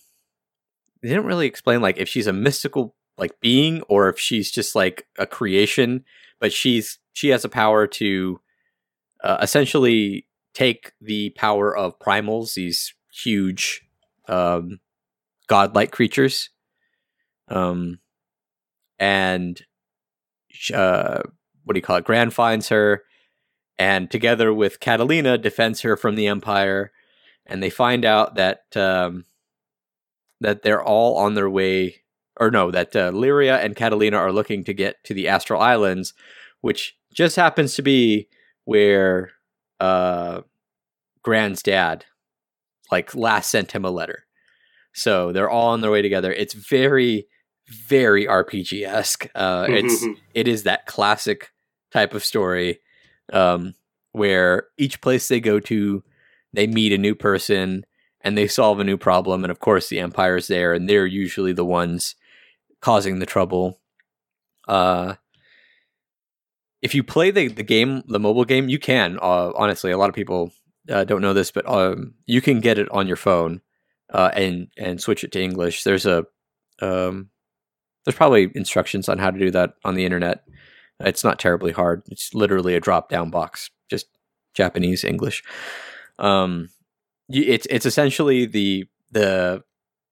they didn't really explain like if she's a mystical like being or if she's just like a creation, but she's she has a power to uh, essentially take the power of primals, these huge um, godlike creatures, um, and uh, what do you call it? Gran finds her, and together with Catalina, defends her from the Empire. And they find out that um, that they're all on their way, or no, that uh, Lyria and Catalina are looking to get to the Astral Islands, which just happens to be where uh, Gran's dad, like, last sent him a letter. So they're all on their way together. It's very, very RPG esque. Uh, it's it is that classic type of story um, where each place they go to, they meet a new person and they solve a new problem. And of course, the Empire's there, and they're usually the ones causing the trouble. Uh, if you play the, the game, the mobile game, you can. Uh, honestly, a lot of people uh, don't know this, but um, you can get it on your phone uh, and and switch it to English. There's a um, there's probably instructions on how to do that on the internet. It's not terribly hard. It's literally a drop down box, just Japanese English. Um, it's it's essentially the the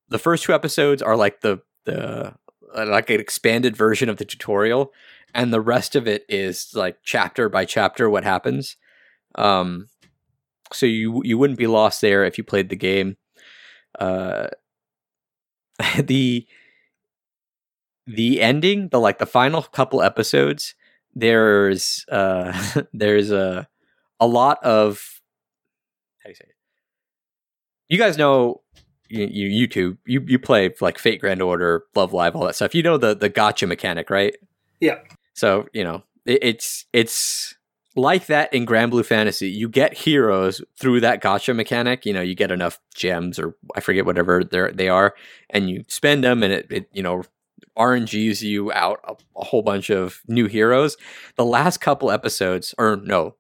the first two episodes are like the the uh, like an expanded version of the tutorial, and the rest of it is like chapter by chapter what happens. Um, so you you wouldn't be lost there if you played the game. Uh, the the ending, the like the final couple episodes, there's uh there's a a lot of how do you say it? You guys know you, you YouTube you you play like Fate Grand Order, Love Live, all that stuff. You know the the gacha mechanic, right? Yeah. So you know it, it's it's like that in Granblue Fantasy. You get heroes through that gacha mechanic. You know you get enough gems or I forget whatever they are, and you spend them, and it, it you know RNGs you out a, a whole bunch of new heroes. The last couple episodes, or no,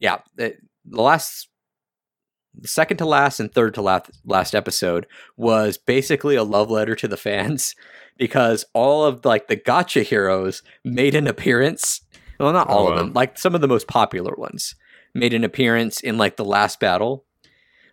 yeah, the, the last, the second to last and third to last last episode was basically a love letter to the fans because all of like the gacha heroes made an appearance. Well, not all Oh, of wow. them, like some of the most popular ones made an appearance in like the last battle.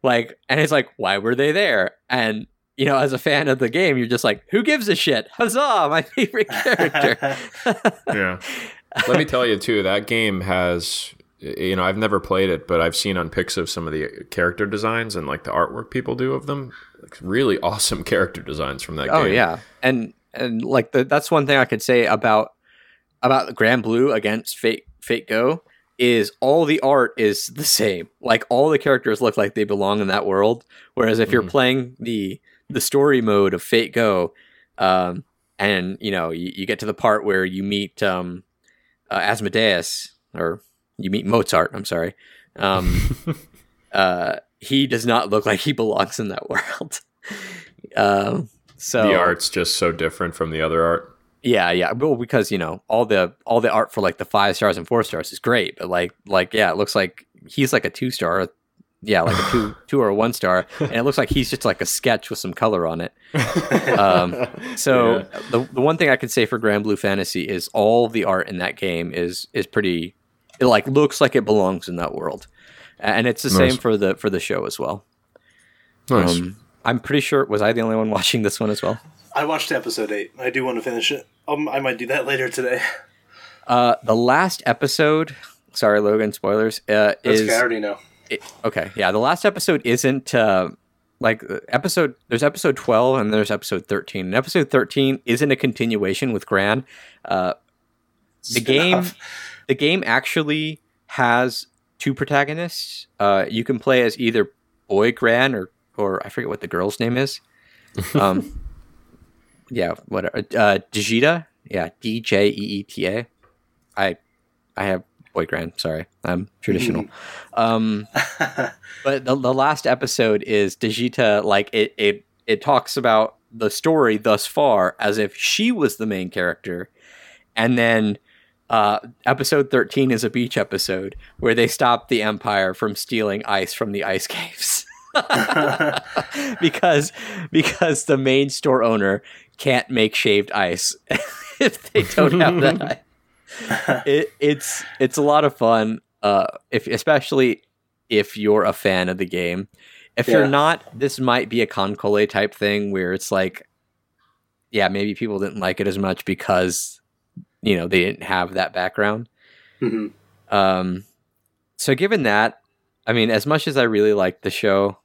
Like, and it's like, why were they there? And you know, as a fan of the game, you're just like, who gives a shit? Huzzah, my favorite character. Yeah. Let me tell you too, that game has you know, I've never played it, but I've seen on pics of some of the uh, character designs and like the artwork people do of them. Like, really awesome character designs from that oh game. yeah, and and like the, that's one thing I could say about about Granblue against Fate Fate Go is all the art is the same. Like all the characters look like they belong in that world. Whereas if you're Mhm. playing the the story mode of Fate Go, um, and you know you, you get to the part where you meet um, uh, Asmodeus or you meet Mozart. I'm sorry. Um, uh, he does not look like he belongs in that world. um, so the art's just so different from the other art. Yeah, yeah. Well, because you know all the all the art for like the five stars and four stars is great, but like like yeah, it looks like he's like a two star. yeah, like a two two or a one star, and it looks like he's just like a sketch with some color on it. Um, so Yeah. the the one thing I can say for Granblue Fantasy is all the art in that game is is pretty. It like looks like it belongs in that world, and it's the Nice. same for the for the show as well. Nice. Um, I'm pretty sure was I the only one watching this one as well. I watched episode eight. I do want to finish it. Um, I might do that later today. Uh, the last episode. Sorry, Logan. Spoilers. Uh, That's is okay. I already know. it- okay. Yeah, the last episode isn't uh, like uh, episode. There's episode twelve and there's episode thirteen. And episode thirteen isn't a continuation with Gran. Uh, the game, Spin-off. the game actually has two protagonists. Uh, you can play as either boy Gran or or I forget what the girl's name is. Um, yeah, whatever. Uh, Digita. Yeah, D J E E T A. I I have boy Gran. Sorry, I'm traditional. Um, but the, the last episode is Digita. Like it, it, it talks about the story thus far as if she was the main character, and then uh, episode thirteen is a beach episode where they stop the Empire from stealing ice from the ice caves. because because the main store owner can't make shaved ice if they don't have that it, it's it's a lot of fun. Uh, if especially if you're a fan of the game. If Yeah. you're not, this might be a KanColle type thing where it's like, yeah, maybe people didn't like it as much because you know they didn't have that background. Mhm. Um, so given that, I mean, as much as I really like the show,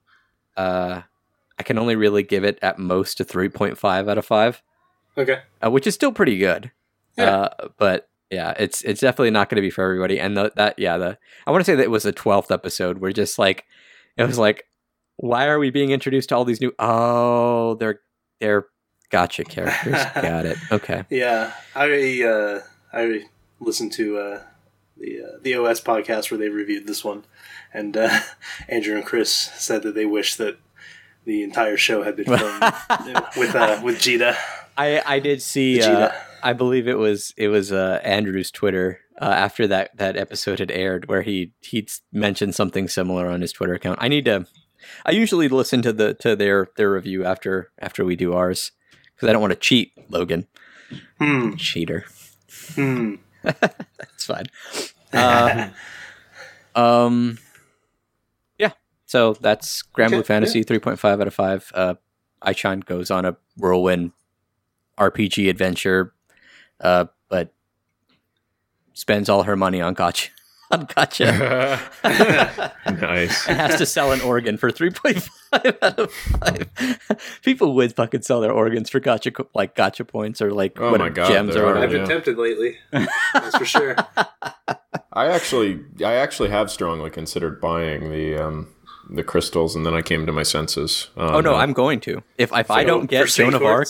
uh, I can only really give it at most a three point five out of five Okay. uh, which is still pretty good. Yeah. Uh, but yeah, it's it's definitely not going to be for everybody. And the, that yeah, the I want to say that it was the twelfth episode where just like it was like, why are we being introduced to all these new? Oh, they're they're gacha characters. Got it. Okay. Yeah, I uh, I listened to uh, the uh, the OS podcast where they reviewed this one, and uh, Andrew and Chris said that they wish that the entire show had been filmed with uh, with Djeeta. I I did see. Uh, I believe it was it was uh, Andrew's Twitter uh, after that that episode had aired where he he mentioned something similar on his Twitter account. I need to. I usually listen to the to their their review after after we do ours because I don't want to cheat, Logan. Hmm. Cheater. Hmm. That's fine. Uh, um, yeah. So that's Granblue Okay, Fantasy, three point five out of five. Uh, Aichan goes on a whirlwind RPG adventure, uh, but spends all her money on gacha. On gacha. nice. and has to sell an organ for 3.5 out of 5. People would fucking sell their organs for gacha like gacha points or like Oh what my God, gems or whatever. I've been yeah. tempted lately. That's for sure. I actually, I actually have strongly considered buying the um, the crystals, and then I came to my senses. Um, Oh no, I'm going to. If if I don't get Joan of Arc,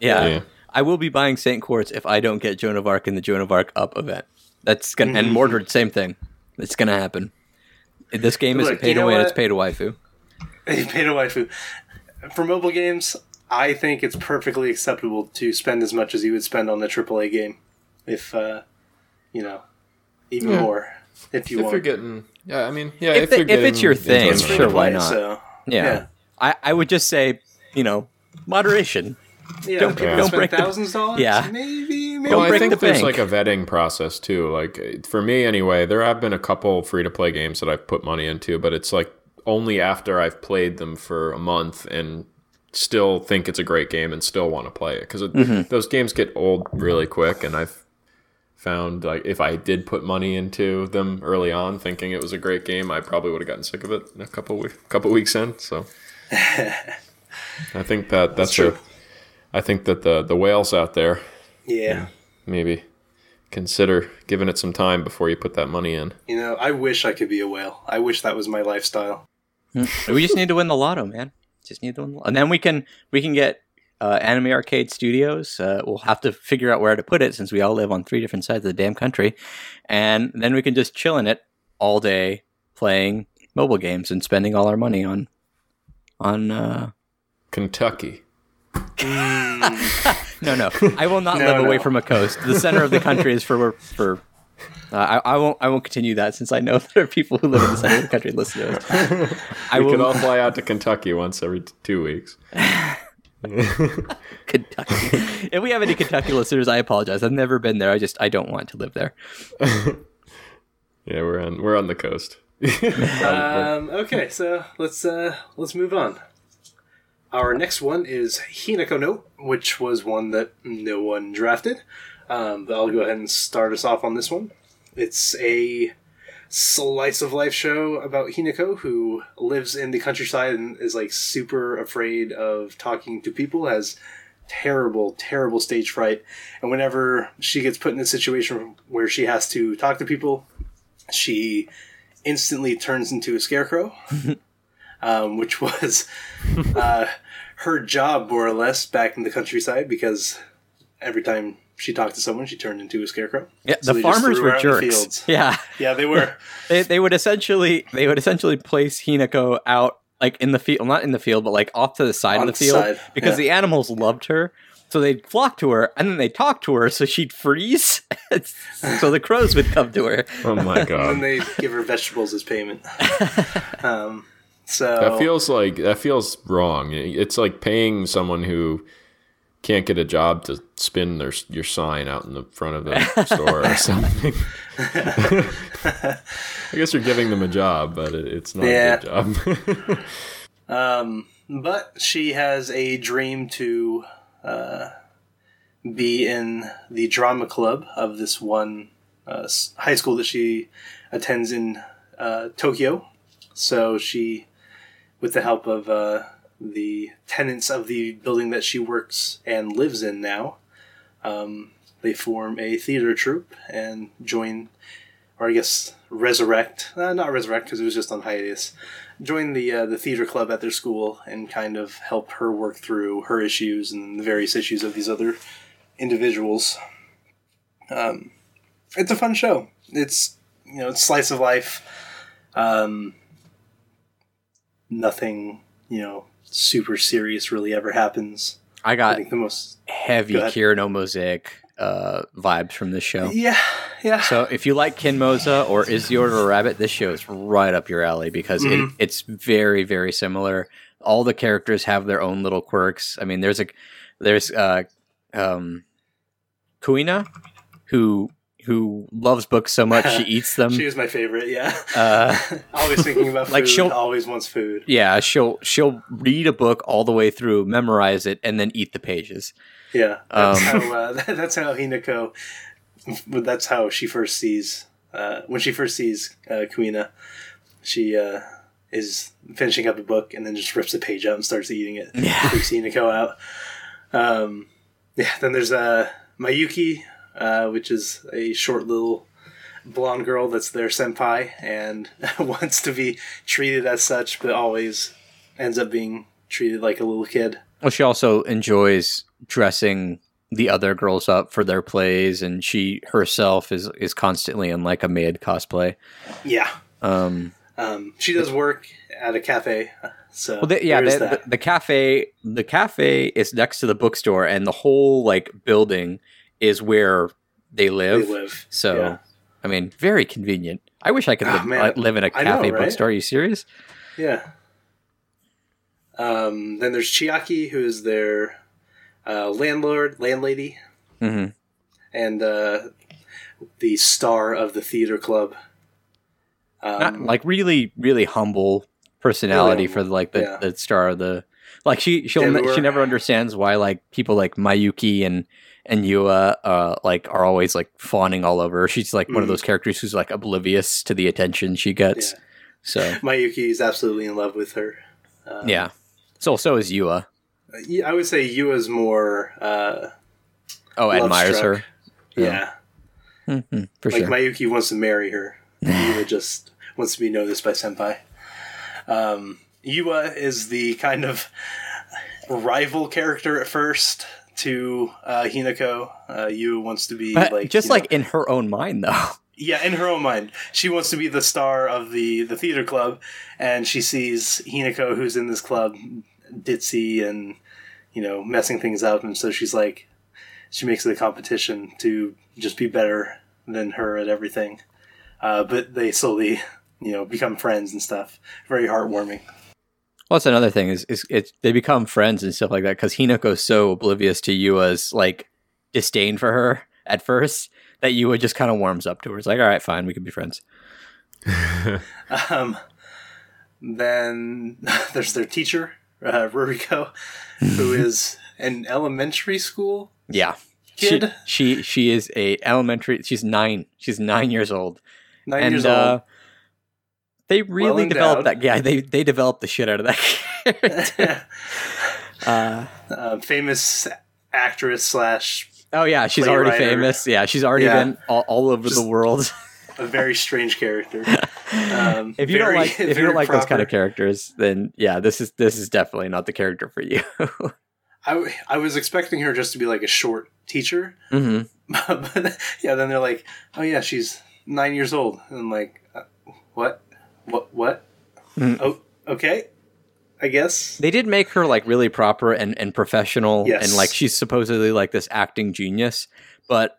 yeah, Yeah. I will be buying Saint Quartz if I don't get Joan of Arc in the Joan of Arc up event. That's gonna and Mordred, same thing. It's gonna happen. This game isn't Look, pay to win; it's pay to waifu. You paid a waifu. For mobile games, I think it's perfectly acceptable to spend as much as you would spend on a AAA game, if uh, you know, even Yeah. more if you if want. you're getting, yeah, I mean, yeah, If if, the- you're if it's your thing, it's enjoyment free out to of sure, why not? So Yeah. Yeah. I, I would just say, you know, moderation. yeah, Don't- people don't spend break thousands of dollars. Yeah. maybe. maybe Well, I break think the there's bank. like a vetting process too. Like for me, anyway, there have been a couple free to play games that I've put money into, but it's like only after I've played them for a month and still think it's a great game and still want to play it because Mm-hmm. those games get old really quick. And I've found like if I did put money into them early on, thinking it was a great game, I probably would have gotten sick of it in a couple we- couple weeks in. So I think that that's, true. a. I think that the the whales out there yeah. maybe consider giving it some time before you put that money in. You know, I wish I could be a whale. I wish that was my lifestyle. Hmm. we just need to win the lotto, man. Just need to win, the, and then we can we can get uh, Anime Arcade Studios. Uh, we'll have to figure out where to put it since we all live on three different sides of the damn country, and then we can just chill in it all day playing mobile games and spending all our money on on. Uh... Kentucky. No, no, I will not No, live away from a coast. The center of the country is for for Uh, I, I won't. I won't continue that since I know there are people who live in the center of the country listen to us. I we will. could all fly out to Kentucky once every t- two weeks. Kentucky. if we have any Kentucky listeners, I apologize. I've never been there. I just I don't want to live there. Yeah, we're on we're on the coast. Um, okay, so let's uh, let's move on. Our next one is Hinako Note, which was one that no one drafted. Um, but I'll go ahead and start us off on this one. It's a slice of life show about Hinako, who lives in the countryside and is like super afraid of talking to people, has terrible, terrible stage fright. And whenever she gets put in a situation where she has to talk to people, she instantly turns into a scarecrow, um, which was uh, her job, more or less, back in the countryside because every time she talked to someone, she turned into a scarecrow. Yeah, So the farmers were in the jerks. fields. Yeah, Yeah, they were. they, they would essentially they would essentially place Hinako out like in the field, not in the field, but like off to the side On of the the field side, because yeah. the animals loved her. So they'd flock to her, and then they'd talk to her, so she'd freeze. so the crows would come to her. Oh my god. and god. they give her vegetables as payment. um, so That feels like that feels wrong. It's like paying someone who can't get a job to spin their your sign out in the front of the store or something. I guess you're giving them a job, but it, it's not Yeah. a good job. Um, but she has a dream to uh, be in the drama club of this one uh, high school that she attends in uh, Tokyo. So she, with the help of uh, the tenants of the building that she works and lives in now, um, they form a theater troupe and join, or I guess resurrect. Uh, not resurrect because it was just on hiatus join the uh, the theater club at their school and kind of help her work through her issues and the various issues of these other individuals. Um, it's a fun show. It's you know it's slice of life. Um, nothing you know super serious really ever happens. I got I think the most heavy Go. Kiniro Mosaic uh, vibes from this show. yeah yeah So if you like Kinmoza or Is the Order a Rabbit, this show is right up your alley because it, Mhm. it's very very similar. All the characters have their own little quirks. I mean, there's a there's uh um Kuina who who loves books so much she eats them. she was my favorite. Yeah, Uh, always thinking about food. like she'll- always wants food. yeah, she'll she'll read a book all the way through, memorize it, and then eat the pages. Yeah, that's Um, how uh, that's how Hinako. That's how she first sees uh, when she first sees uh, Kuina. She uh, is finishing up a book and then just rips a page out and starts eating it. Yeah. Freaks Hinako out. Um, yeah. Then there's uh, Mayuki, uh, which is a short little blonde girl that's their senpai and wants to be treated as such, but always ends up being treated like a little kid. Well, she also enjoys dressing the other girls up for their plays, and she herself is is constantly in like a maid cosplay. Yeah. Um, Um, she does work at a cafe, so well, the, yeah, the, the, the cafe the cafe is next to the bookstore, and the whole like building is where they live. they live. So, yeah. I mean, very convenient. I wish I could Ah, live, uh, live in a I know, cafe right? bookstore. Are you serious? yeah. Um, then there's Chiaki, who is their uh, landlord, landlady, hmm and uh, the star of the theater club. Um, Not, like really, really humble personality Really for like the, yeah. the star of the like she she'll ne- she never understands why like people like Mayuki and and Yua uh like are always like fawning all over her. She's like one of Mhm. those characters who's like oblivious to the attention she gets. Yeah. So Mayuki is absolutely in love with her. Um, yeah. So so is Yua. I would say Yua's more. Uh, Oh, admires her. yeah, hmm for like sure. Mayuki wants to marry her. Yua just wants to be noticed by Senpai. Um, Yua is the kind of rival character at first to uh, Hinako. Uh, Yua wants to be But like just you know- like in her own mind though. yeah, in her own mind, she wants to be the star of the the theater club, and she sees Hinako, who's in this club, ditzy and you know messing things up, and so she's like, she makes it a competition to just be better than her at everything. Uh, but they slowly, you know, become friends and stuff. Very heartwarming. Well, that's another thing is is it's they become friends and stuff like that because Hinako's so oblivious to Yua's like disdain for her at first that Yua just kind of warms up to her. It's like, all right, fine, we can be friends. Um, then there's their teacher, uh, Ruriko, who is an elementary school Yeah, kid, she she she is a elementary. She's nine. She's nine years old, nine and years uh, old. They really endowed. developed that. Yeah, they they developed the shit out of that character. uh, uh, famous actress slash oh yeah, she's already famous. Yeah, she's already Yeah. been all, all over Just- the world. a very strange character. Um, if you don't like if you very don't like those kind of characters, then yeah, this is this is definitely not the character for you. I, I was expecting her just to be like a short teacher, hmm but yeah, then they're like, oh yeah, she's nine years old, and I'm like, uh, what, what, what? Mm. Oh, okay, I guess. They did make her like really proper and, and professional, Yes. and like she's supposedly like this acting genius. But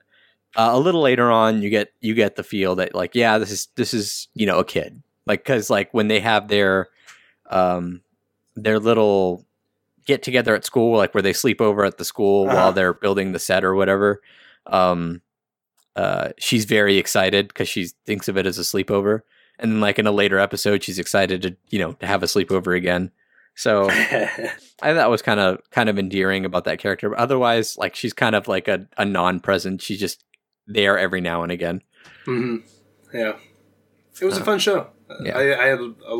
uh, a little later on, you get you get the feel that like yeah, this is this is you know a kid, like because like when they have their um their little get together at school, like where they sleep over at the school Uh-huh. while they're building the set or whatever. Um, uh, she's very excited because she thinks of it as a sleepover, and then like in a later episode, she's excited to you know to have a sleepover again. So I thought that was kind of kind of endearing about that character. But otherwise, like she's kind of like a, a non-present. She's just there every now and again. mm-hmm. Yeah, it was a Uh, fun show. yeah. I, I had a, a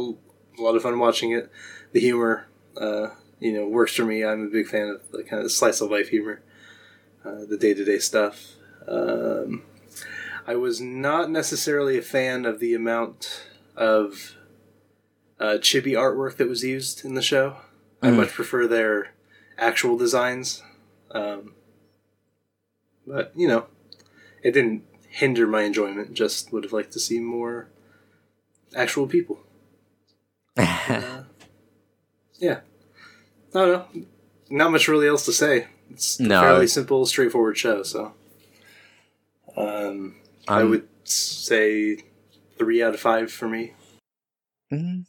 lot of fun watching it. The humor, uh, you know, works for me. I'm a big fan of the kind of slice of life humor, uh, the day to day stuff. Um, I was not necessarily a fan of the amount of uh, chibi artwork that was used in the show. I Mm. much prefer their actual designs. Um, but, you know, it didn't hinder my enjoyment. Just would have liked to see more actual people. Uh, yeah. I don't know. Not much really else to say. It's a fairly simple, straightforward show. So, um, I would say three out of five for me. Mm.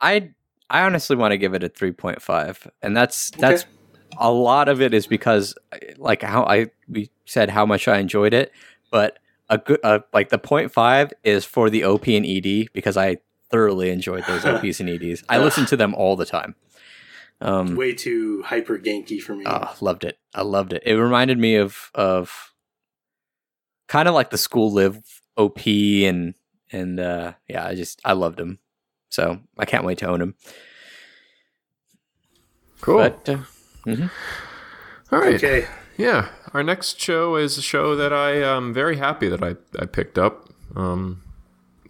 I I honestly want to give it a 3.5 and that's that's Okay. a lot of it is because like how I we said how much I enjoyed it but a good uh, like the five is for the OP and ED because I thoroughly enjoyed those OPs and EDs. I listen to them all the time. Um way too hyper ganky for me. Oh, loved it. I loved it. It reminded me of of kind of like the school live OP and and uh yeah, I just I loved him. So I can't wait to own him. Cool. But uh, All right. Okay. Yeah, our next show is a show that I am very happy that I, I picked up, um,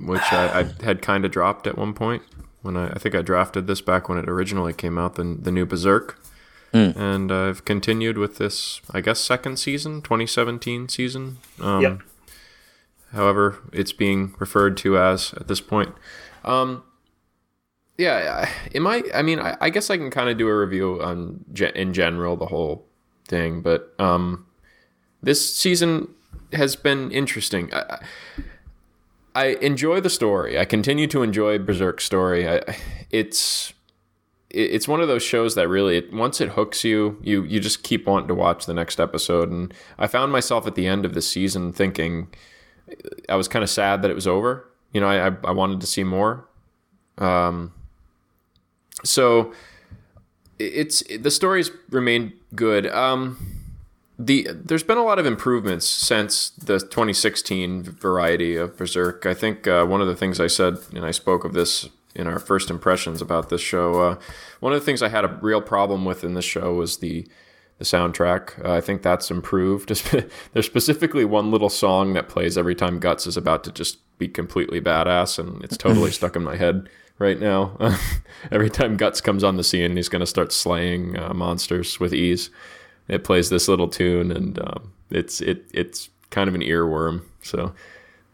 which I, I had kind of dropped at one point when I, I think I drafted this back when it originally came out, the, the new Berserk. Mm. And I've continued with this, I guess, second season, 2017 season. Um, Yep. However, it's being referred to as at this point. Um, yeah, I- am I? I mean, I, I guess I can kind of do a review on in general the whole thing, but um, this season has been interesting. I, I- I enjoy the story. I continue to enjoy Berserk's story. I, it's it- it's one of those shows that really once it hooks you, you you just keep wanting to watch the next episode. And I found myself at the end of the season thinking I was kind of sad that it was over. You know, I I, wanted to see more. Um, so it's the stories remained good. Um, the there's been a lot of improvements since the 2016 variety of Berserk. I think uh, one of the things I said, and I spoke of this in our first impressions about this show. Uh, one of the things I had a real problem with in this show was the the soundtrack. Uh, I think that's improved. There's specifically one little song that plays every time Guts is about to just be completely badass, and it's totally stuck in my head right now. every time Guts comes on the scene, he's going to start slaying uh, monsters with ease. It plays this little tune, and um, it's it it's kind of an earworm. So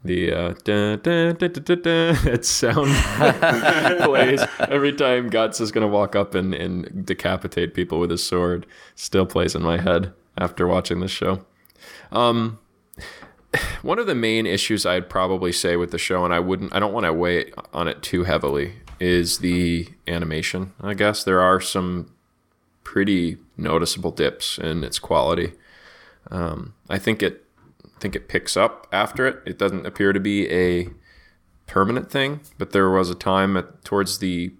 the uh, da, da, da, da, da, da, sound plays every time Guts is going to walk up and, and decapitate people with his sword. Still plays in my head after watching this show. Um, one of the main issues I'd probably say with the show, and I wouldn't, I don't want to weigh on it too heavily, is the animation. I guess there are some pretty noticeable dips in its quality. Um, I think it, think it picks up after it. It doesn't appear to be a permanent thing, but there was a time at, towards the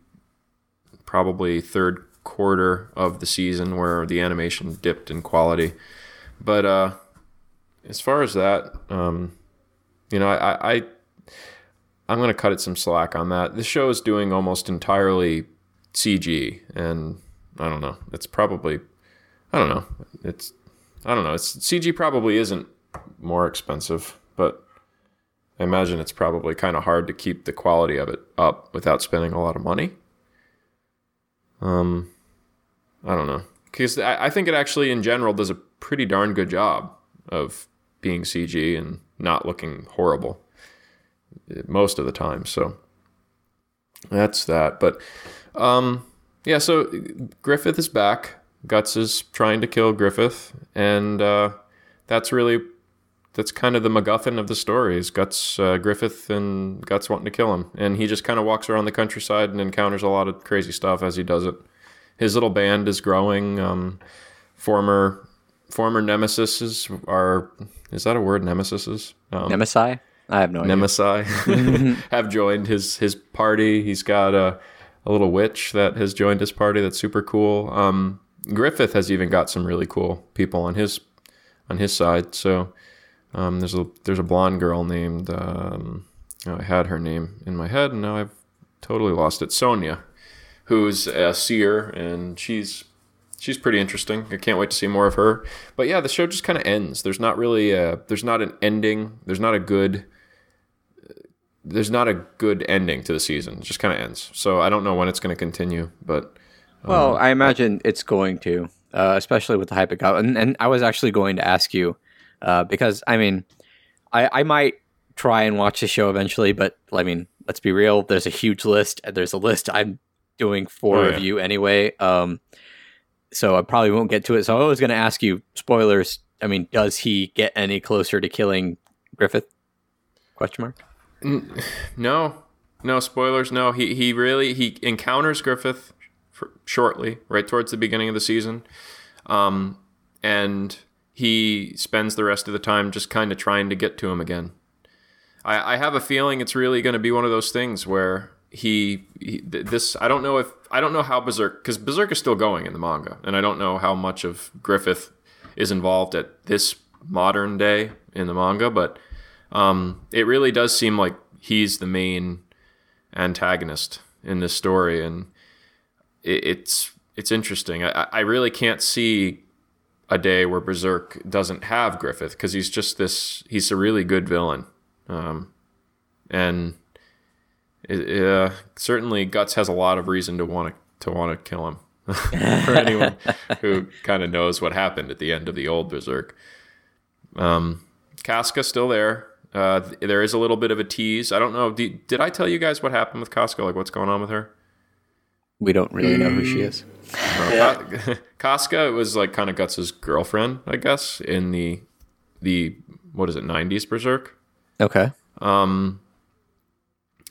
probably third quarter of the season where the animation dipped in quality. But uh, as far as that, um, you know, I, I I'm going to cut it some slack on that. The show is doing almost entirely CG, and I don't know. It's probably I don't know. It's I don't know. It's CG probably isn't more expensive, but I imagine it's probably kind of hard to keep the quality of it up without spending a lot of money. Um, I don't know because I, I think it actually, in general, does a pretty darn good job of being CG and not looking horrible most of the time. So that's that. But um, yeah, so Griffith is back. Guts is trying to kill Griffith, and uh, that's really that's kind of the MacGuffin of the story. Is Guts uh, Griffith and Guts wanting to kill him, and he just kind of walks around the countryside and encounters a lot of crazy stuff as he does it. His little band is growing. Um, former former nemesis are is that a word nemesis um, nemesi i have no idea. nemesi have joined his his party he's got a, a little witch that has joined his party that's super cool um, griffith has even got some really cool people on his on his side so um, there's a there's a blonde girl named um, oh, I had her name in my head and now I've totally lost it. Sonia, who's a seer and she's she's pretty interesting. I can't wait to see more of her. But yeah, the show just kind of ends. There's not really a there's not an ending. There's not a good there's not a good ending to the season. It just kind of ends. So I don't know when it's going to continue, but um, well, I imagine it's going to, uh, especially with the hype it got. And, and I was actually going to ask you uh, because I mean, I, I might try and watch the show eventually, but I mean, let's be real. There's a huge list. There's a list I'm doing for oh, yeah. review anyway. Um, so I probably won't get to it. So I was going to ask you spoilers. I mean, does he get any closer to killing Griffith? Question mark. No, no spoilers. No, he he really he encounters Griffith for, shortly, right towards the beginning of the season, um, and he spends the rest of the time just kind of trying to get to him again. I, I have a feeling it's really going to be one of those things where he, he, this I don't know if I don't know how Berserk because Berserk is still going in the manga, and I don't know how much of Griffith is involved at this modern day in the manga, but um, it really does seem like he's the main antagonist in this story, and it, it's it's interesting. I, I really can't see a day where Berserk doesn't have Griffith because he's just this. He's a really good villain, um, and it, uh, certainly Guts has a lot of reason to want to to want to kill him. For anyone who kind of knows what happened at the end of the old Berserk, um, Casca still there. Uh, there is a little bit of a tease. I don't know. Did, did I tell you guys what happened with Casca? Like what's going on with her? We don't really know who she is. Yeah. Casca was like kind of Guts's girlfriend, I guess, in the the what is it, '90s Berserk. Okay. Um,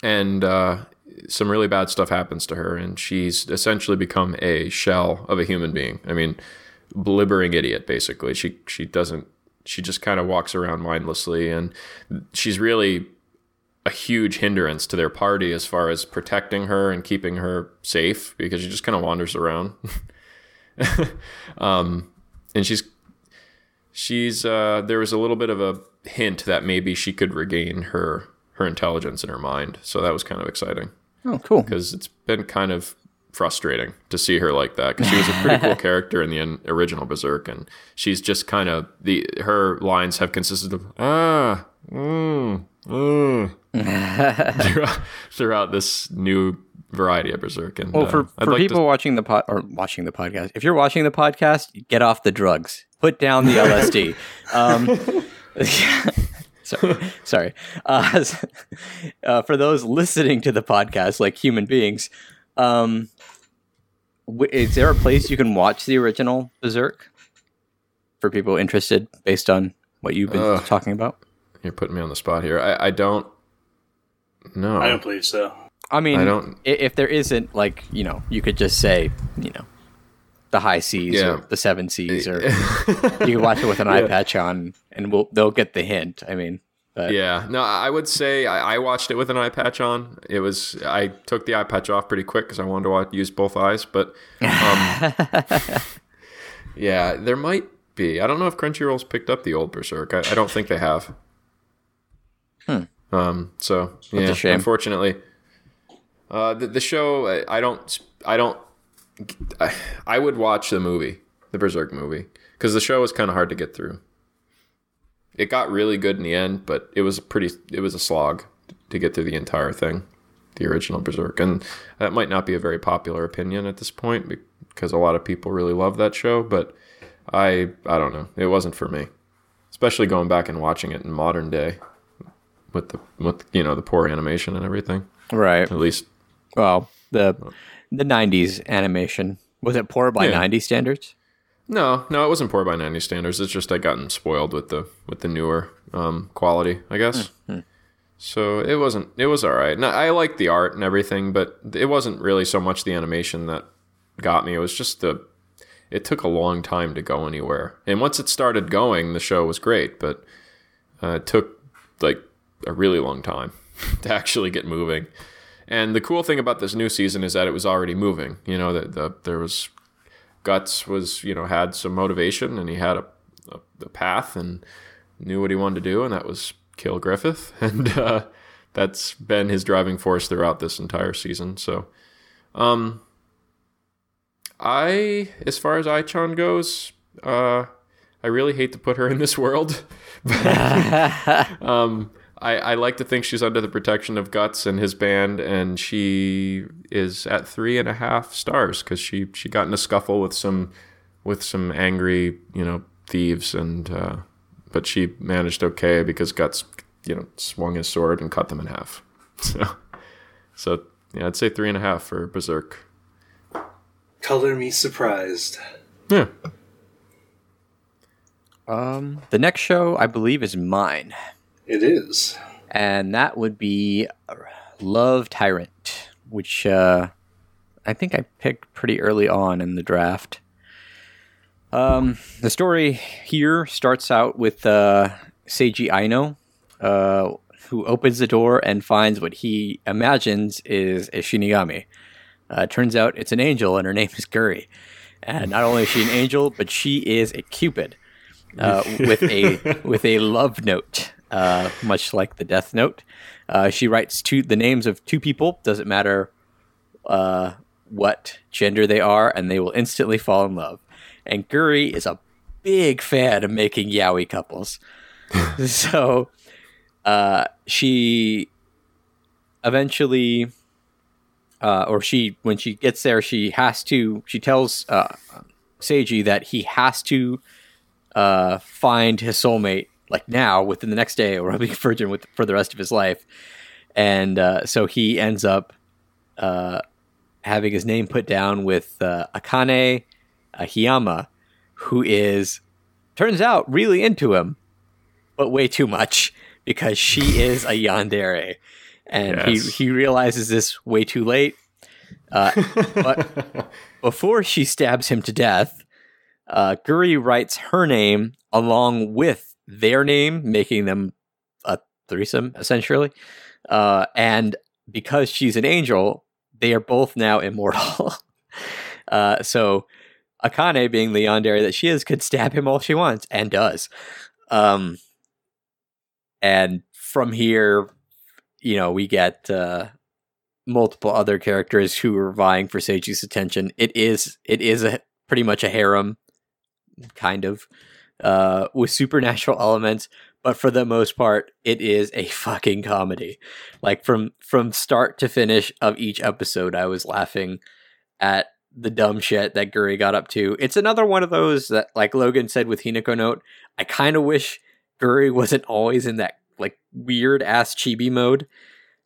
and uh, some really bad stuff happens to her, and she's essentially become a shell of a human being. I mean, blibbering idiot, basically. She she doesn't. She just kind of walks around mindlessly, and she's really a huge hindrance to their party as far as protecting her and keeping her safe because she just kind of wanders around. um, and she's she's uh, there was a little bit of a hint that maybe she could regain her her intelligence in her mind, so that was kind of exciting. Oh, cool! Because it's been kind of frustrating to see her like that because she was a pretty cool character in the original Berserk, and she's just kind of the her lines have consisted of ah, mm, mm, throughout, throughout this new variety of Berserk. And well, for, uh, for like people to... watching the pod or watching the podcast, if you're watching the podcast, get off the drugs, put down the LSD. um, sorry, sorry. Uh, uh, for those listening to the podcast, like human beings, um, w- is there a place you can watch the original Berserk for people interested, based on what you've been Ugh. talking about? You're putting me on the spot here. I, I don't. No, I don't believe so. I mean, I don't- if there isn't like you know, you could just say you know, the high seas Yeah. or the seven seas, or you can watch it with an eye patch on, and we'll they'll get the hint. I mean, but Yeah, no, I would say I, I watched it with an eye patch on. It was I took the eye patch off pretty quick because I wanted to watch, use both eyes. But um, yeah, there might be. I don't know if Crunchyroll's picked up the old Berserk. I, I don't think they have. Hmm. Um. So yeah, unfortunately, uh, the, the show I, don't I don't I, I would watch the movie, the Berserk movie, because the show was kind of hard to get through. It got really good in the end, but it was pretty it was a slog to get through the entire thing, the original Berserk, and that might not be a very popular opinion at this point because a lot of people really love that show, but I I don't know, it wasn't for me, especially going back and watching it in modern day with the with you know the poor animation and everything. right. At least Well, the the '90s animation was it poor by Yeah. '90s standards? no, no, it wasn't poor by ninety standards. It's just I gotten spoiled with the with the newer um, quality, I guess. So it wasn't. It was all right. And I liked the art and everything, but it wasn't really so much the animation that got me. It was just the. It took a long time to go anywhere, and once it started going, the show was great. But uh, it took like a really long time to actually get moving. And the cool thing about this new season is that it was already moving. You know that the, there was guts was you know had some motivation and he had a, a, a path and knew what he wanted to do, and that was kill Griffith, and uh, that's been his driving force throughout this entire season. So, um, I, as far as Aichan goes, uh, I really hate to put her in this world. um, I, I like to think she's under the protection of Guts and his band, and she is at three and a half stars because she she got in a scuffle with some with some angry you know thieves, and uh, but she managed okay because Guts you know swung his sword and cut them in half. So so yeah, I'd say three and a half for Berserk. Color me surprised. Yeah, Um, the next show I believe is mine, It is. and that would be Love Tyrant, which uh, I think I picked pretty early on in the draft. Um, the story here starts out with uh, Seiji Aino, uh, who opens the door and finds what he imagines is a Shinigami. Uh, turns out it's an angel, and her name is Guri. And not only is she an angel, but she is a cupid uh, with a with a love note, uh, much like the Death Note. Uh, she writes two the names of two people. Doesn't matter uh, what gender they are, and they will instantly fall in love. And Guri is a big fan of making yaoi couples, so uh, she eventually. Uh, or she, when she gets there, she has to. She tells Seiji that he has to uh, find his soulmate like now within the next day, or he'll be a virgin with for the rest of his life. And uh, so he ends up uh, having his name put down with uh, Akane Hiyama, who is turns out really into him, but way too much because she is a yandere, and Yes. he he realizes this way too late. Uh, but before she stabs him to death, uh, Guri writes her name along with their name, making them a threesome, essentially. Uh, and because she's an angel, they are both now immortal. uh, so Akane, being the yandere that she is, could stab him all she wants and does. Um, and from here, you know, we get uh, multiple other characters who are vying for Seiji's attention. It is it is a pretty much a harem, kind of, uh, with supernatural elements. But for the most part, it is a fucking comedy. Like from from start to finish of each episode, I was laughing at the dumb shit that Guri got up to. It's another one of those that, like Logan said with Hinako Note, I kind of wish Guri wasn't always in that like weird ass chibi mode.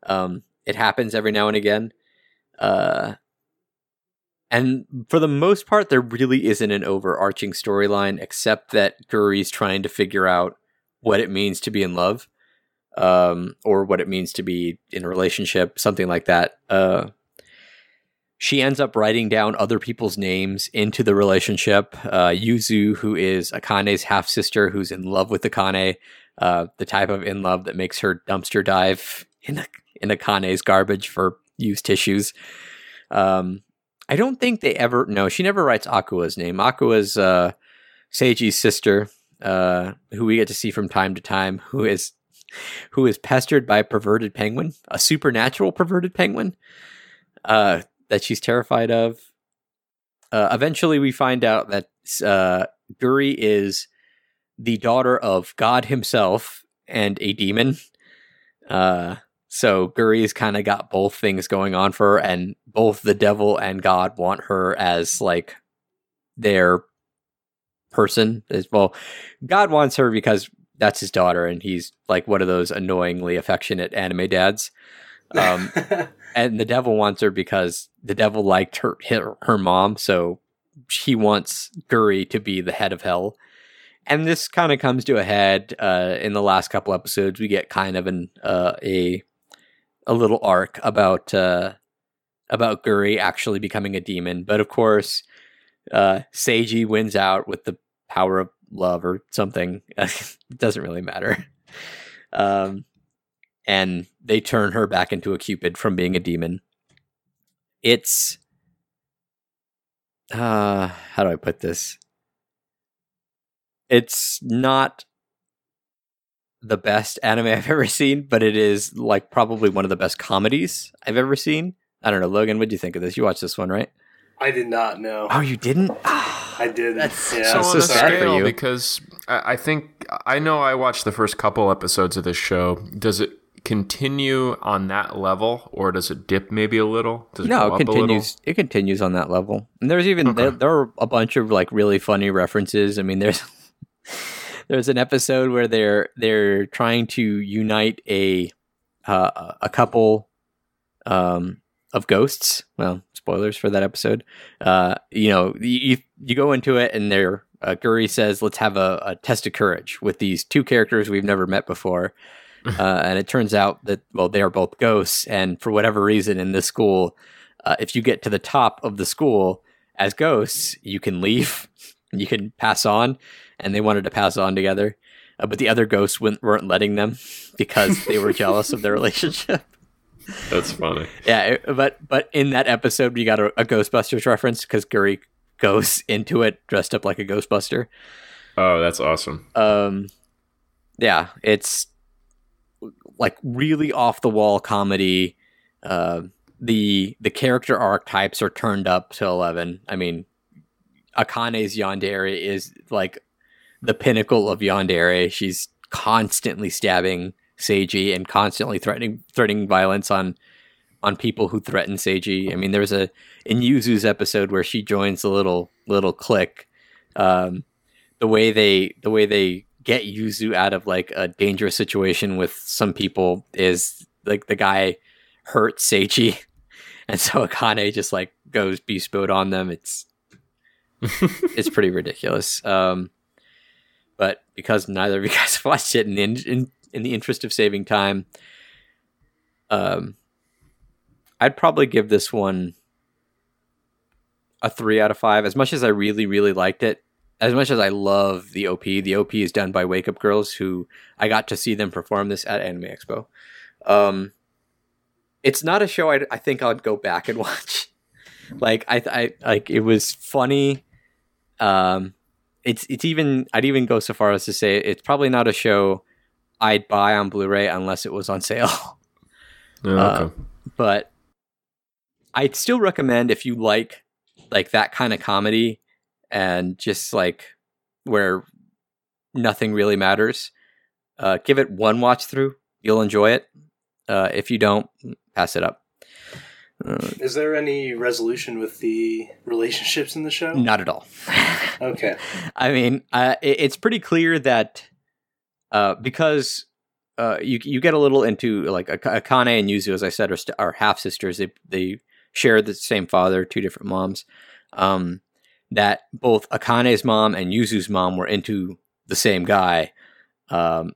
Um, it happens every now and again. Uh, and for the most part, there really isn't an overarching storyline except that Guri's trying to figure out what it means to be in love, um, or what it means to be in a relationship, something like that. Uh, she ends up writing down other people's names into the relationship. Uh, Yuzu, who is Akane's half sister, who's in love with Akane, uh, the type of in love that makes her dumpster dive in in Akane's garbage for used tissues. Um, I don't think they ever. No, she never writes Akua's name. Akua's uh, Seiji's sister, uh, who we get to see from time to time, who is who is pestered by a perverted penguin, a supernatural perverted penguin. Uh, that she's terrified of. Uh, eventually, we find out that uh, Guri is the daughter of God himself and a demon. Uh, so Guri's kind of got both things going on for her, and both the devil and God want her as like their person as well. God wants her because that's his daughter, and he's like one of those annoyingly affectionate anime dads. Um, and the devil wants her because the devil liked her her, her mom, so he wants Guri to be the head of hell. And this kind of comes to a head uh, in the last couple episodes. We get kind of an uh, a a little arc about uh, about Guri actually becoming a demon, but of course, uh, Seiji wins out with the power of love or something. it doesn't really matter. Um, and they turn her back into a cupid from being a demon. It's uh how do I put this? It's not the best anime I've ever seen, but it is like probably one of the best comedies I've ever seen. I don't know, Logan, what do you think of this? You watched this one, right? I did not know. Oh, you didn't? I did. That's yeah. so so on a sad for scale, you. because I I think I know I watched the first couple episodes of this show. Does it continue on that level, or does it dip maybe a little? Does it no, it up a little? continues. It continues on that level, and there's even Okay. there, there are a bunch of like really funny references. I mean, there's there's an episode where they're they're trying to unite a uh, a couple um, of ghosts. Well, spoilers for that episode. Uh, you know, you you go into it, and they're uh, Guri says, "Let's have a, a test of courage with these two characters we've never met before." uh, and it turns out that well they are both ghosts and for whatever reason in this school uh, if you get to the top of the school as ghosts you can leave you can pass on and they wanted to pass on together uh, but the other ghosts weren't letting them because they were jealous of their relationship That's funny. yeah but but in that episode we got a, a ghostbusters reference because Guri goes into it dressed up like a ghostbuster Oh, that's awesome. um yeah it's like really off the wall comedy uh the the character archetypes are turned up to 11 i mean akane's yandere is like the pinnacle of yandere she's constantly stabbing seiji and constantly threatening threatening violence on on people who threaten seiji i mean there's a in yuzu's episode where she joins the little little clique um the way they the way they get Yuzu out of like a dangerous situation with some people is like the guy hurts Seiji, and so Akane just like goes beast mode on them. It's it's pretty ridiculous. Um, but because neither of you guys watched it, in, in in the interest of saving time, um, I'd probably give this one a three out of five. As much as I really really liked it, as much as I love the OP, the OP is done by Wake Up Girls, who I got to see them perform this at Anime Expo. Um, it's not a show I, I think I'd go back and watch. like I, I like it was funny. Um, it's it's even I'd even go so far as to say it's probably not a show I'd buy on Blu-ray unless it was on sale. Oh, Uh, okay. but I'd still recommend if you like like that kind of comedy and just like where nothing really matters, uh, give it one watch through. You'll enjoy it. Uh, if you don't, pass it up. Uh, Is there any resolution with the relationships in the show? not at all. Okay. I mean, uh, it, it's pretty clear that uh, because uh, you you get a little into like Akane and Yuzu, as I said, are, st- are half sisters. They they share the same father, two different moms. Um, that both Akane's mom and Yuzu's mom were into the same guy. Um,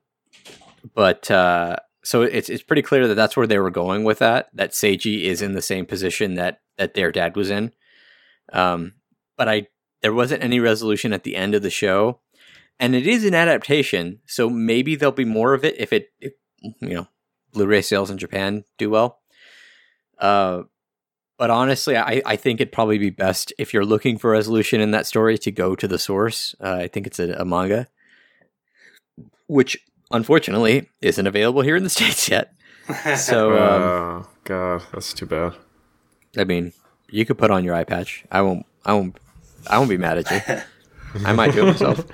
but uh, so it's it's pretty clear that that's where they were going with that. That Seiji is in the same position that that their dad was in. Um, but I there wasn't any resolution at the end of the show, and it is an adaptation, so maybe there'll be more of it if it, if, you know, Blu-ray sales in Japan do well. Uh, but honestly, I, I think it'd probably be best if you're looking for resolution in that story to go to the source. Uh, I think it's a, a manga, which unfortunately isn't available here in the states yet. So, um, oh god, that's too bad. I mean, you could put on your eye patch. I won't. I won't. I won't be mad at you. I might do it myself.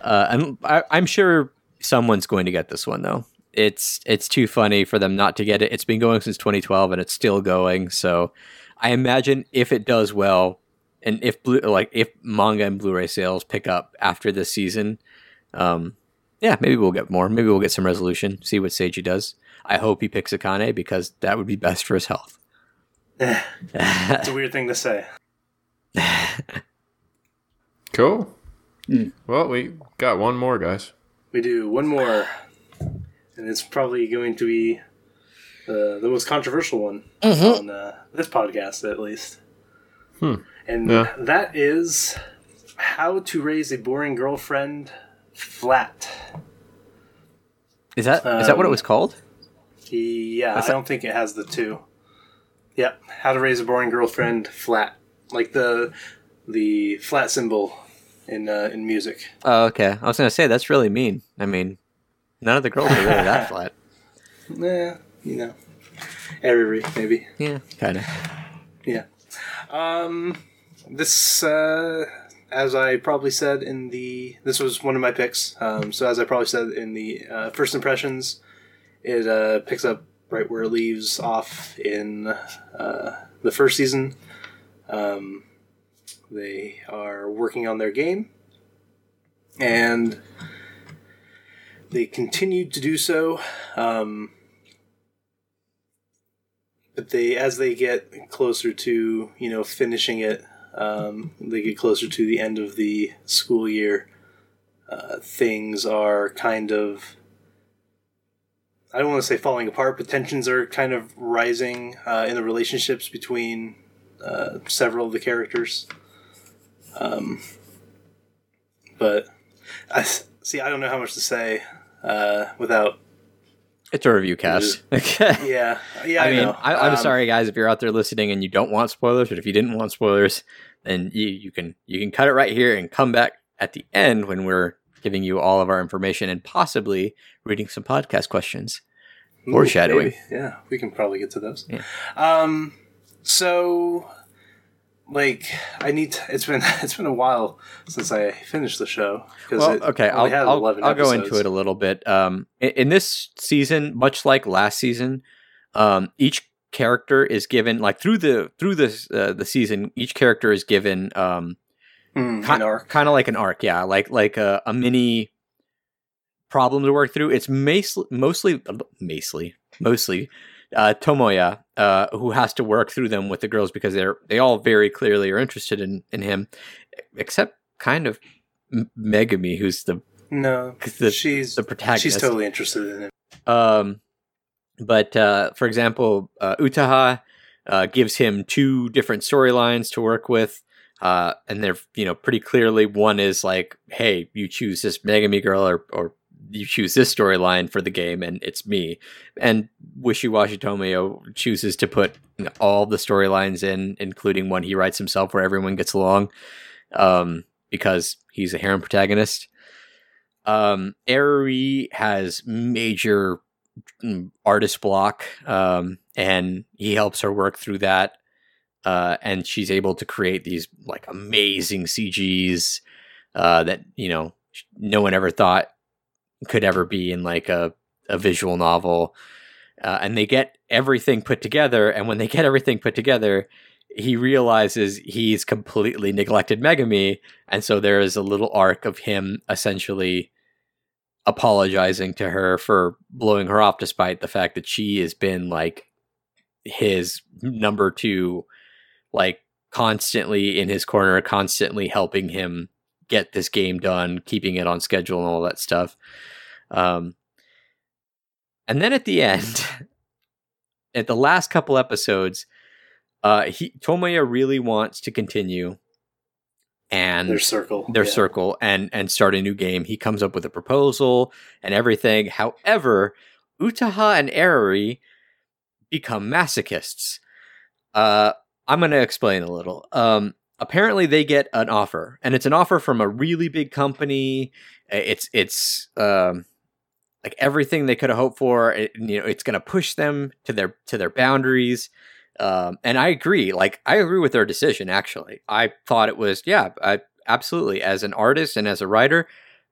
Uh, and I, I'm sure someone's going to get this one though. It's it's too funny for them not to get it. It's been going since 2012 and it's still going. So I imagine if it does well, and if blue like if manga and Blu-ray sales pick up after this season, um, yeah, maybe we'll get more. Maybe we'll get some resolution. See what Seiji does. I hope he picks Akane because that would be best for his health. it's a weird thing to say. Cool. Well, we got one more, guys. We do one more, and it's probably going to be the the most controversial one on uh, this podcast, at least. Hmm. And Yeah. that is how to raise a boring girlfriend flat. Is that is that what it Um, was called? Yeah, I don't think it has the two. Yep, how to raise a boring girlfriend flat, like the the flat symbol in uh, in music. Oh, okay. I was gonna say that's really mean. I mean, none of the girls are really that flat. Yeah, you know, Every maybe. Yeah, kind of. Yeah. Um, this, uh, as I probably said in the, this was one of my picks. Um, so as I probably said in the uh, first impressions, it uh, picks up right where it leaves off in uh, the first season. Um, they are working on their game, and they continued to do so. Um, but they as they get closer to you know finishing it um, they get closer to the end of the school year. Uh, things are kind of i don't want to say falling apart but tensions are kind of rising uh, in the relationships between uh, several of the characters. Um, but i see i don't know how much to say uh, without It's a review cast. yeah yeah i, I mean, know. I, I'm Um, sorry, guys, if you're out there listening and you don't want spoilers, but if you didn't want spoilers, then you, you can you can cut it right here and come back at the end when we're giving you all of our information and possibly reading some podcast questions. Ooh, Foreshadowing. maybe. Yeah, we can probably get to those. Yeah. Um. So, like, I need. To, it's been it's been a while since I finished the show. Well, okay, I'll, I'll, 11 I'll go into it a little bit. Um, in, in this season, much like last season, um, each character is given like through the through this uh, the season, each character is given um, arc. kind of like an arc, yeah, like like a, a mini problem to work through. It's mostly mostly mostly mostly uh, Tomoya uh, who has to work through them with the girls because they're they all very clearly are interested in in him, except kind of M- Megumi, who's the No, the, she's the protagonist. she's totally interested in it. Um, but uh, for example, uh, Utaha uh, gives him two different storylines to work with, uh, and they're you know pretty clearly one is like, hey, you choose this Megumi girl, or or you choose this storyline for the game, and it's me. And Wishy Washy Tomoya chooses to put all the storylines in, including one he writes himself, where everyone gets along, um, because he's a harem protagonist. Um, has major mm, artist block, um, and he helps her work through that. Uh, and she's able to create these like amazing CGs uh, that you know no one ever thought could ever be in like a, a visual novel. Uh, and they get everything put together, and when they get everything put together, he realizes he's completely neglected Megumi, and so there is a little arc of him essentially apologizing to her for blowing her off despite the fact that she has been like his number two like constantly in his corner constantly helping him get this game done keeping it on schedule and all that stuff Um, and then at the end, at the last couple episodes, uh, he Tomoya really wants to continue and Their circle. their yeah. circle and and start a new game. He comes up with a proposal and everything. However, Utaha and Eriri become masochists. Uh, I'm going to explain a little. Um, apparently, they get an offer, and it's an offer from a really big company. It's it's um, like everything they could have hoped for. It, you know, it's going to push them to their to their boundaries. Um, and I agree. Like, I agree with their decision. Actually, I thought it was yeah, I, absolutely. As an artist and as a writer,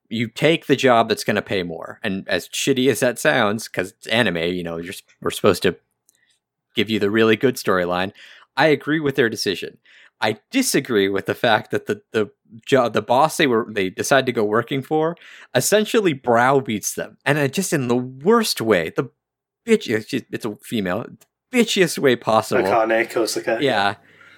you take the job that's going to pay more. And as shitty as that sounds, because it's anime, you know, you're, we're supposed to give you the really good storyline. I agree with their decision. I disagree with the fact that the the job, the boss they were they decide to go working for, essentially browbeats them, and uh, just in the worst way. The bitch, it's it's a female, bitchiest way possible. Akane. Yeah.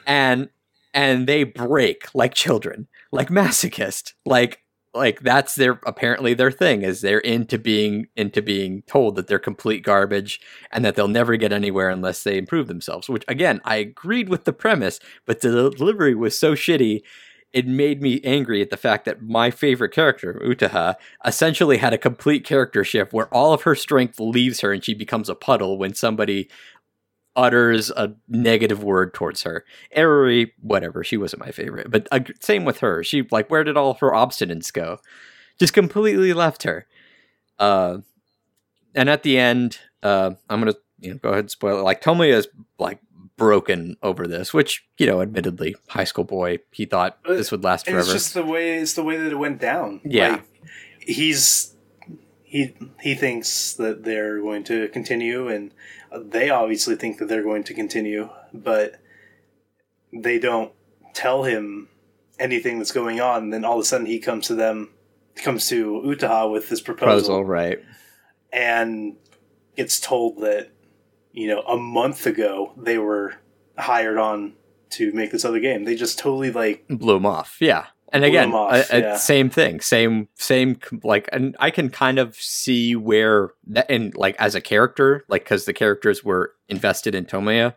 And and they break like children, like masochist. Like like that's their apparently their thing is they're into being into being told that they're complete garbage and that they'll never get anywhere unless they improve themselves. Which again, I agreed with the premise, but the delivery was so shitty it made me angry at the fact that my favorite character, Utaha, essentially had a complete character shift where all of her strength leaves her and she becomes a puddle when somebody utters a negative word towards her. Eriri, whatever, she wasn't my favorite. But uh, same with her. She like where did all her obstinance go? Just completely left her. Uh, and at the end, uh, I'm gonna you know go ahead and spoil it. Like Tomoya is like broken over this, which you know, admittedly, high school boy, he thought Uh, this would last forever. it's just the way it's the way that it went down. Yeah. Like, he's he he thinks that they're going to continue, and they obviously think that they're going to continue, but they don't tell him anything that's going on. And then all of a sudden, he comes to them, comes to Utaha with this proposal, right? and gets told that you know a month ago they were hired on to make this other game. They just totally like blew him off. Yeah. And again, off, a- a- yeah. same thing, same, same, like, and I can kind of see where that, and like as a character, like, because the characters were invested in Tomoya,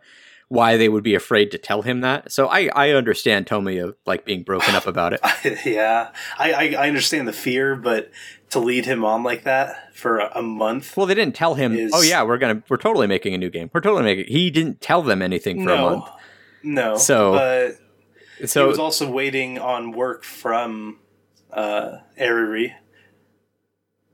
why they would be afraid to tell him that. So I, I understand Tomoya like being broken up about it. yeah, I, I I understand the fear, but to lead him on like that for a, a month, Well, they didn't tell him. Is- oh yeah, we're gonna, we're totally making a new game. We're totally making. He didn't tell them anything for a month. no. So- but he was also waiting on work from uh, Eriri,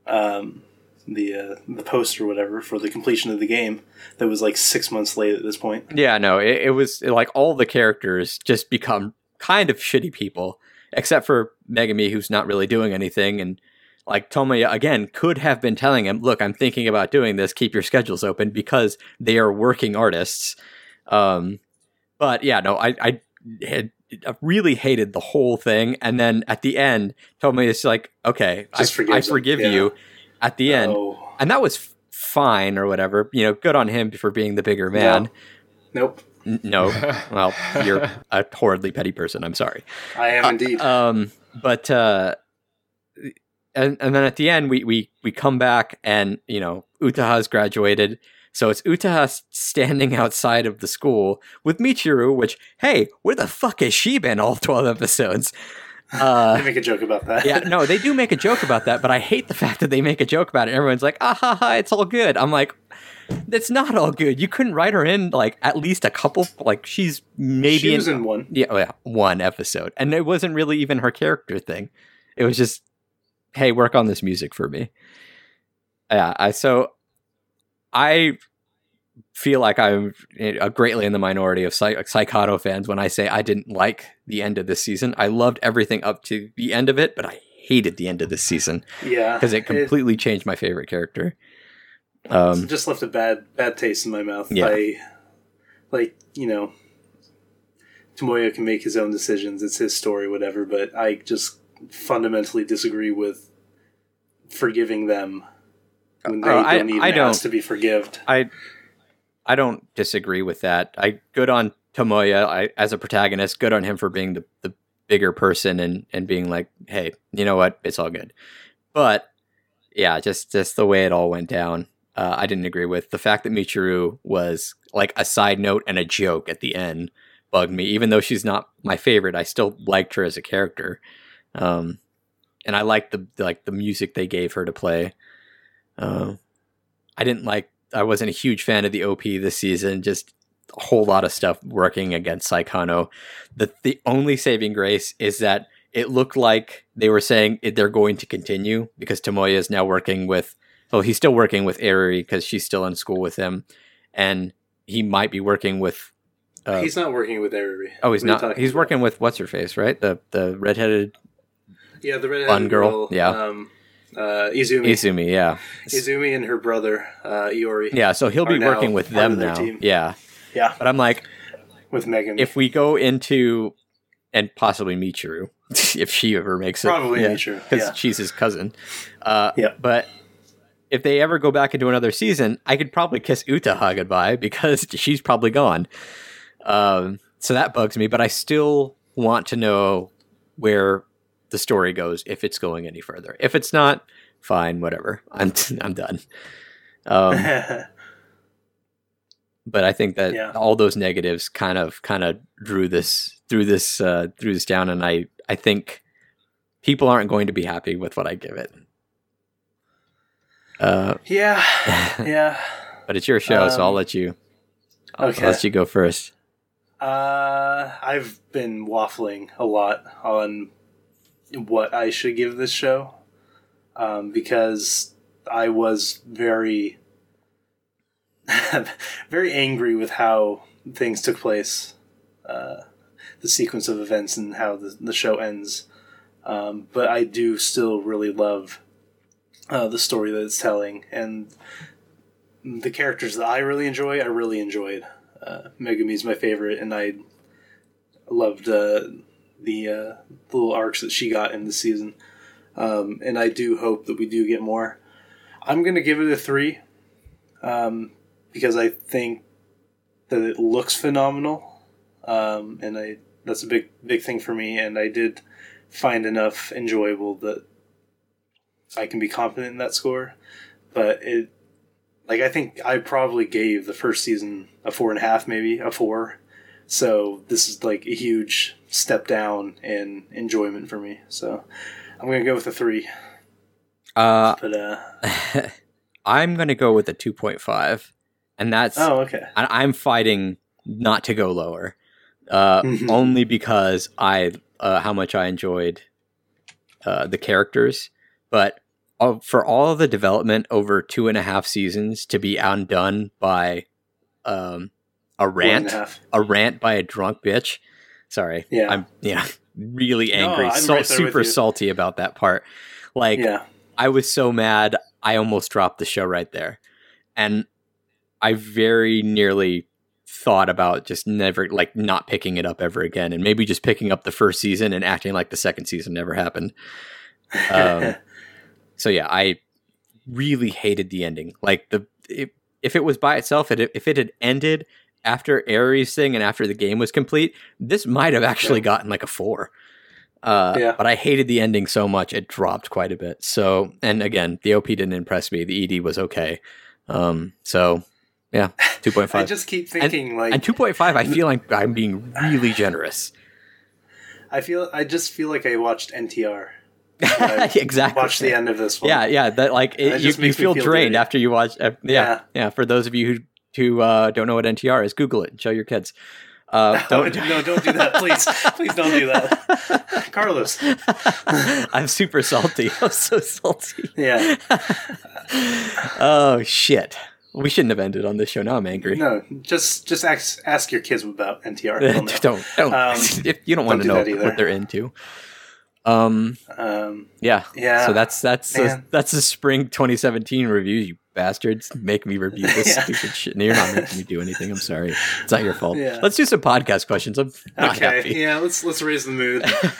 um, the uh, the post or whatever for the completion of the game. That was like six months late at this point. Yeah, no, it, it was like all the characters just become kind of shitty people, except for Megumi, who's not really doing anything. And like Tomoya, again, could have been telling him, look, I'm thinking about doing this, keep your schedules open because they are working artists. Um, but yeah, no, I, I had really hated the whole thing. And then at the end, told me it's like, okay, I, I forgive yeah. you at the end. Oh, And that was fine or whatever. You know, good on him for being the bigger man. nope, N- No. Well, you're a horridly petty person. I'm sorry. I am indeed. Um, but uh, and and then at the end, we we we come back and you know Utaha's graduated, so it's Utaha standing outside of the school with Michiru. Which hey, where the fuck has she been all twelve episodes? Uh, they make a joke about that. yeah, no, they do make a joke about that, but I hate the fact that they make a joke about it. Everyone's like, ah ha ha, it's all good. I'm like, it's not all good. You couldn't write her in like at least a couple, like she's maybe she in, in one. yeah, oh, yeah, one episode, and it wasn't really even her character thing. It was just, hey, work on this music for me. Yeah, I so I feel like I'm greatly in the minority of Psy- Psychoto fans when I say I didn't like the end of this season. I loved everything up to the end of it, but I hated the end of this season Yeah, because it completely changed my favorite character. Um, just left a bad bad taste in my mouth. Yeah. I, like you know, Tomoya can make his own decisions. It's his story, whatever. But I just fundamentally disagree with forgiving them when they Oh, I- don't even I don't- ask to be forgived. I I don't disagree with that. I good on Tomoya I, as a protagonist. Good on him for being the, the bigger person and and being like, hey, you know what, it's all good. But yeah, just just the way it all went down. Uh, I didn't agree with the fact that Michiru was like a side note and a joke at the end bugged me. Even though she's not my favorite, I still liked her as a character, um, and I liked the like the music they gave her to play. Uh, I didn't like. I wasn't a huge fan of the OP this season. Just a whole lot of stuff working against Saekano. The the only saving grace is that it looked like they were saying it, they're going to continue because Tomoya is now working with. Well, he's still working with Eriri because she's still in school with him, and he might be working with. Uh, he's not working with Eriri. oh, he's What not. He's about? working with what's her face, right? The the redheaded Yeah, the redheaded Fun girl, yeah. Um, uh, Izumi. Izumi. Yeah, Izumi and her brother uh, Iori. yeah. So he'll be working with them now. team. Yeah, Yeah, but I'm like, with Megan. if we go into and possibly Michiru, if she ever makes it, Probably yeah, Michiru, because yeah. she's his cousin. Uh, Yeah. But if they ever go back into another season, I could probably kiss Utaha goodbye because she's probably gone. Um, so that bugs me, but I still want to know where the story goes if it's going any further. If it's not, fine, whatever. I'm I'm done. Um, but I think that Yeah. all those negatives kind of kind of drew this through this uh, drew this down, and I I think people aren't going to be happy with what I give it. Uh, yeah, yeah. but it's your show, so I'll Um, let you. I'll okay. let you go first. Uh, I've been waffling a lot on what I should give this show um, because I was very, very angry with how things took place, uh, the sequence of events, and how the, the show ends. Um, but I do still really love uh, the story that it's telling, and the characters that I really enjoy, I really enjoyed. Uh, Megumi's my favorite, and I loved uh, the uh, little arcs that she got in the season. Um, and I do hope that we do get more. I'm going to give it a three um, because I think that it looks phenomenal, um, and I that's a big big thing for me. And I did find enough enjoyable that I can be confident in that score. But it, like, I think I probably gave the first season a four and a half, maybe a four. So this is like a huge step down in enjoyment for me. So I'm gonna go with a three. Uh, But uh, I'm going to go with a 2.5, and that's oh, okay. I, I'm fighting not to go lower, uh, Mhm. only because I uh, how much I enjoyed uh, the characters, but uh, for all the development over two and a half seasons to be undone by um, a rant, a a rant by a drunk bitch. Sorry, Yeah. I'm yeah really No, angry, so, right super salty about that part. Like Yeah. I was so mad, I almost dropped the show right there. And I very nearly thought about just never, like, not picking it up ever again and maybe just picking up the first season and acting like the second season never happened. Um, So, yeah, I really hated the ending. Like, the it, if it was by itself, it, if it had ended after Ares thing and after the game was complete, this might have actually gotten like a four. Uh, Yeah. But I hated the ending so much it dropped quite a bit. So, and again, the OP didn't impress me. The ED was okay. Um, so, yeah, two point five. I just keep thinking like And two point five, I feel like I'm being really generous. I feel I just feel like I watched NTR. I exactly. Watch the end of this one. Yeah, yeah. That like it, you, you feel feel drained dirty. after you watch. Uh, yeah, yeah, Yeah. For those of you who who uh, don't know what NTR is, Google it and show your kids. Uh, Don't, don't no, don't do that, please. Please don't do that, Carlos. I'm super salty. I'm so salty. Yeah. oh shit. We shouldn't have ended on this show. Now I'm angry. No, just just ask ask your kids about NTR. Don't don't. Um, if you don't want to don't know do that what they're into. Um. Um, Yeah. Yeah, So that's that's man. that's the spring 2017 review. You bastards make me review this Yeah. stupid shit. No, you're not making me do anything. I'm sorry. It's not your fault. Yeah. Let's do some podcast questions. I'm not okay. happy. Yeah. Let's let's raise the mood.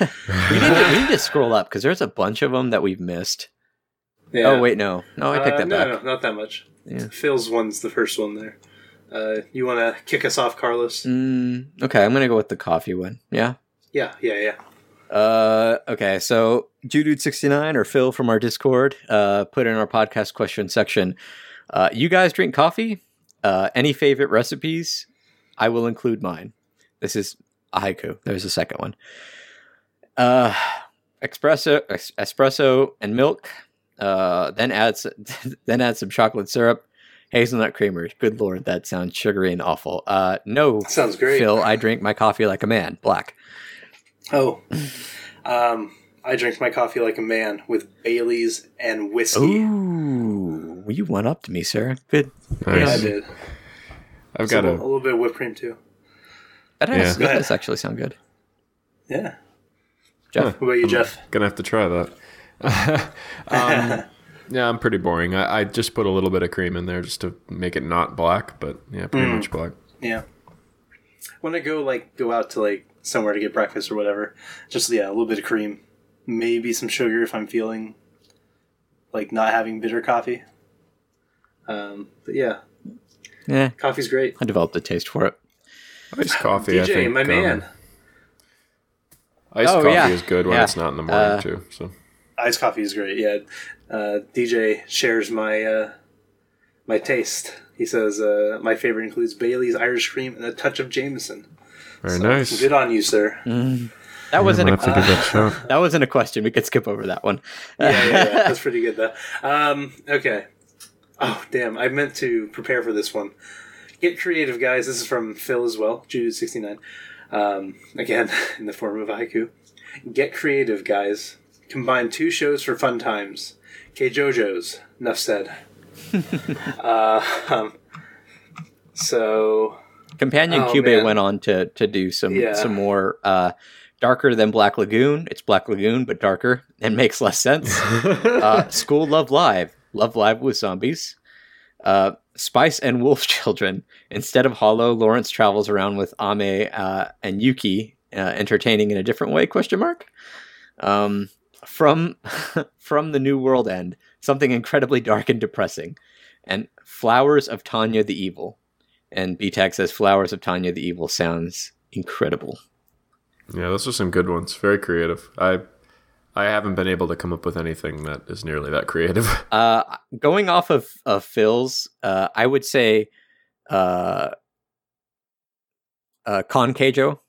we, need to, we need to scroll up because there's a bunch of them that we've missed. Yeah. Oh wait, no, no, I picked Uh, that no, back. No, not that much. Yeah. Phil's one's the first one there. Uh, you want to kick us off, Carlos? Mm, okay, I'm gonna go with the coffee one. Yeah. Yeah, yeah, yeah. Uh, okay, so Judude69 or Phil from our Discord uh, put in our podcast question section. Uh, you guys drink coffee? Uh, any favorite recipes? I will include mine. This is a haiku. There's a second one. Uh, espresso, es- espresso and milk. Uh, then add then add some chocolate syrup, hazelnut creamer. Good lord, that sounds sugary and awful. Uh, no, Sounds great. Phil. I drink my coffee like a man, black. Oh, um, I drink my coffee like a man with Bailey's and whiskey. Ooh, you went up to me, sir. Good. Yeah, I did. I've So got a, a little bit of whipped cream too. That, Yeah. does, Go that ahead. does actually sound good. Yeah. Jeff? What about you, Jeff? Gonna have to try that. um, yeah, I'm pretty boring. I, I just put a little bit of cream in there just to make it not black, but yeah, pretty Mm. much black. Yeah. When I go like go out to like somewhere to get breakfast or whatever, just yeah, a little bit of cream, maybe some sugar if I'm feeling like not having bitter coffee. Um, but yeah, Yeah, coffee's great. I developed a taste for it. Iced coffee, I DJ, think. my um, man. iced Oh, coffee yeah. is good when Yeah. it's not in the morning Uh, too. So Iced coffee is great. Yeah, uh, DJ shares my uh, my taste. He says uh, my favorite includes Bailey's Irish cream and a touch of Jameson. very So, nice. Good on you, sir. That wasn't I'm a gonna have to give that that wasn't a question. We could skip over that one. yeah, yeah, yeah. That's pretty good though. Um, okay. Oh damn! I meant to prepare for this one. Get creative, guys. This is from Phil as well, Jude sixty nine. Um, again, in the form of a haiku. Get creative, guys. Combine two shows for fun times. K JoJo's. Enough said. uh, um, so Companion Oh, Cube man. went on to to do some Yeah. some more uh, darker than Black Lagoon. It's Black Lagoon, but darker and makes less sense. uh, School Love Live, Love Live with zombies. Uh, Spice and Wolf Children. Instead of Holo, Lawrence travels around with Ame uh, and Yuki, uh, entertaining in a different way? Question mark. Um, from from the New World End, something incredibly dark and depressing, and Flowers of Tanya the Evil. And BTAG says Flowers of Tanya the Evil sounds incredible. Yeah, those are some good ones. Very creative. I I haven't been able to come up with anything that is nearly that creative. Uh, going off of, of Phil's, uh, I would say uh, uh, Con Keijo.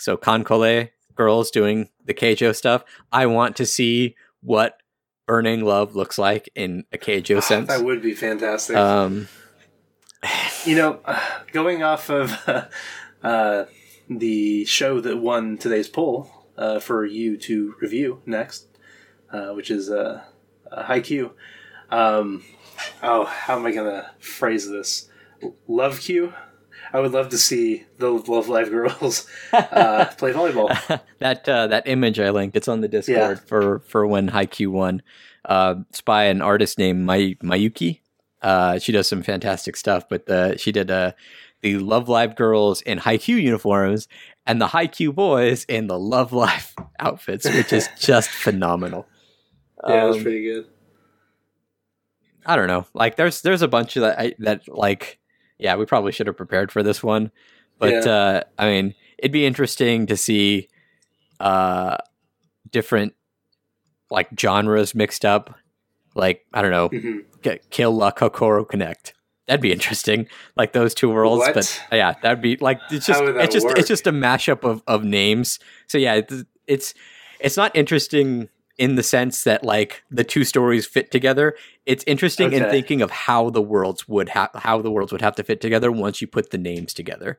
So KanColle girls doing the Keijo stuff. I want to see what burning love looks like in a Keijo sense. that would be fantastic. Um, You know, going off of uh, the show that won today's poll uh, for you to review next, uh, which is uh, uh, Haikyuu. Um, oh, how am I going to phrase this? Love Q. I would love to see the Love Live girls uh, play volleyball. that uh, that image I linked, it's on the Discord Yeah. for for when Haikyuu won. Uh, it's by an artist named May- Mayuki. Uh, she does some fantastic stuff, but the, she did uh, the Love Live girls in Haikyuu uniforms and the Haikyuu boys in the Love Live outfits, which is just phenomenal. Yeah, Um, pretty good. I don't know. Like there's there's a bunch of that I, that like yeah, we probably should have prepared for this one. But Yeah. uh I mean, it'd be interesting to see uh different like genres mixed up. Like, I don't know, hmm K- Kill La Kokoro Connect. That'd be interesting. Like those two worlds, What? but yeah, that'd be like it's just How would that it's just work? it's just a mashup of of names. So yeah, it's it's, it's not interesting in the sense that like the two stories fit together. It's interesting in thinking of how the worlds would have how the worlds would have to fit together once you put the names together.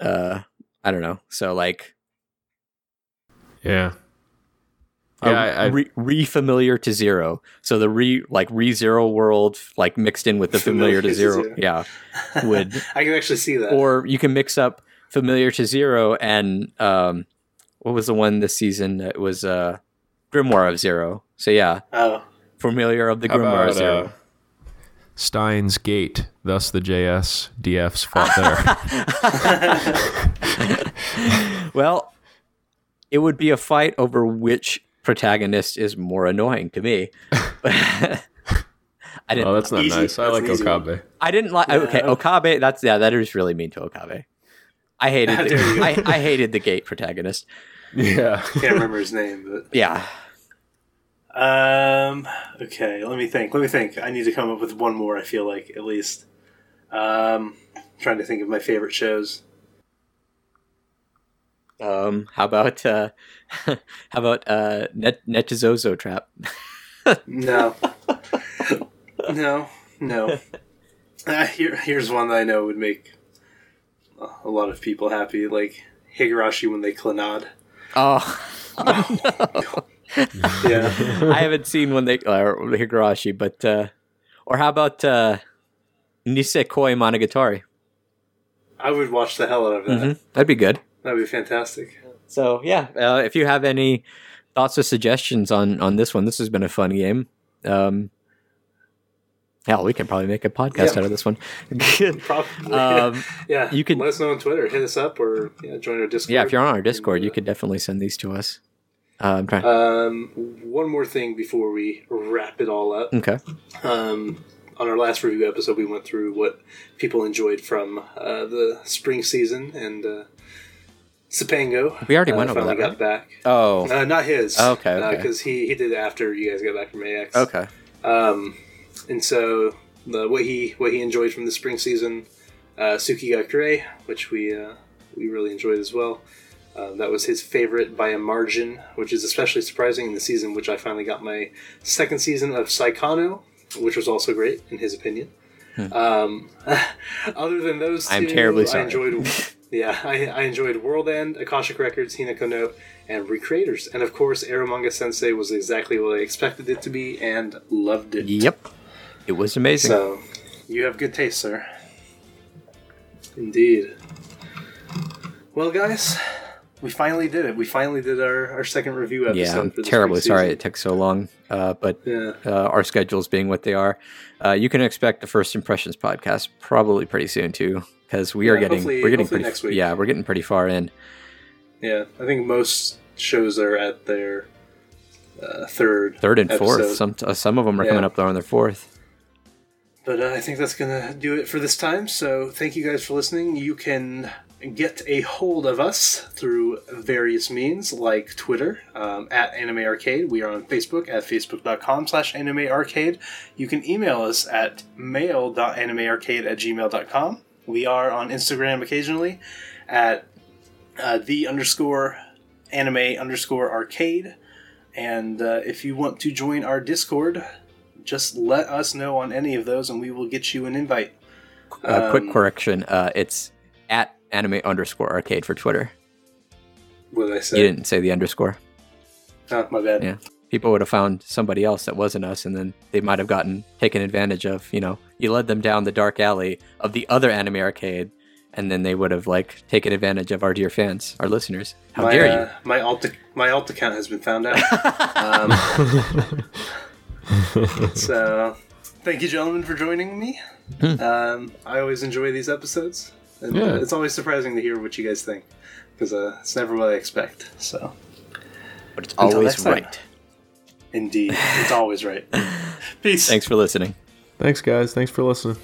Uh, I don't know. So like, yeah. A Yeah, I, I, re, re familiar to zero. So the re like re zero world like mixed in with the familiar, to Familiar to zero. zero. Yeah, would I can actually see that. or you can mix up familiar to zero and um, what was the one this season? It was uh, Grimoire of Zero. So yeah, oh, familiar of the how Grimoire of Zero. uh, Steins Gate, thus the JS DFs fought there. well, it would be a fight over which protagonist is more annoying to me. I didn't. oh, that's not Easy. nice. I That's like easy. Okabe. I didn't like. Yeah. Okay, Okabe. That's yeah. That is really mean to Okabe. I hated. The. I, I hated the gate protagonist. Yeah. can't remember his name, but Yeah, Um. Okay. Let me think. Let me think. I need to come up with one more. I feel like at least. Um. Trying to think of my favorite shows. Um, how about uh, how about uh, Net Netsuzou Trap? No. no. No. Uh, here, here's one that I know would make a lot of people happy, like Higurashi when they Clannad. Oh, Yeah. I haven't seen when they or Higurashi, but uh, or how about uh, Nisekoi Monogatari? I would watch the hell out of that. Mhm, That'd be good. That'd be fantastic. So yeah, uh, if you have any thoughts or suggestions on on this one, this has been a fun game. Um, hell, we can probably make a podcast Yeah. out of this one. Probably. um, yeah. you could- let us know on Twitter. Hit us up or yeah, join our Discord. yeah, if you're on our Discord, you could definitely send these to us. Uh, I'm trying. Um, one more thing before we wrap it all up. okay. Um, on our last review episode, we went through what people enjoyed from uh, the spring season and uh, Sapango. We already uh, went over that, got right? back. Oh. Uh, not his. Okay, okay. Because he, he did it after you guys got back from AX. Okay. Um, and so the, what he what he enjoyed from the spring season, uh, Tsuki ga Kirei, which we uh, we really enjoyed as well. Um, that was his favorite by a margin, which is especially surprising in the season which I finally got my second season of Saekano, which was also great in his opinion. Um, other than those, Hmm. I'm two, terribly I sorry. enjoyed. Yeah, I, I enjoyed World End, Akashic Records, Hinako Note, and Recreators, and of course, Eromanga Sensei was exactly what I expected it to be, and loved it. Yep. It was amazing. So, you have good taste, sir. Indeed. Well, guys, we finally did it. We finally did our, our second review episode. yeah, I'm terribly sorry it took so long. Uh, but Yeah. uh, our schedules being what they are, uh, you can expect the first impressions podcast probably pretty soon too, because we are getting we're getting pretty next week. yeah we're getting pretty far in. Yeah, I think most shows are at their uh, third, Third and fourth. Some uh, some of them are Yeah. coming up there on their fourth. But uh, I think that's going to do it for this time. So thank you guys for listening. You can get a hold of us through various means like Twitter um, at Anime Arcade. We are on Facebook at facebook.com slash anime arcade. You can email us at mail.animearcade at gmail.com. We are on Instagram occasionally at uh, the underscore anime underscore arcade. And uh, if you want to join our Discord, just let us know on any of those and we will get you an invite. Uh, quick Um, correction: uh, it's at anime underscore arcade for Twitter. What did I say? You didn't say the underscore. Oh, my bad. Yeah. People would have found somebody else that wasn't us, and then they might have gotten taken advantage of. You know, you led them down the dark alley of the other anime arcade, and then they would have like taken advantage of our dear fans, our listeners. How my, dare uh, my alt my alt account has been found out. um, so, thank you, gentlemen, for joining me. Hmm. Um, I always enjoy these episodes, and Yeah. uh, it's always surprising to hear what you guys think because uh, it's never what I expect. So. But it's Until always next time. right. Indeed, it's always right. Peace. Thanks for listening. Thanks, guys. Thanks for listening.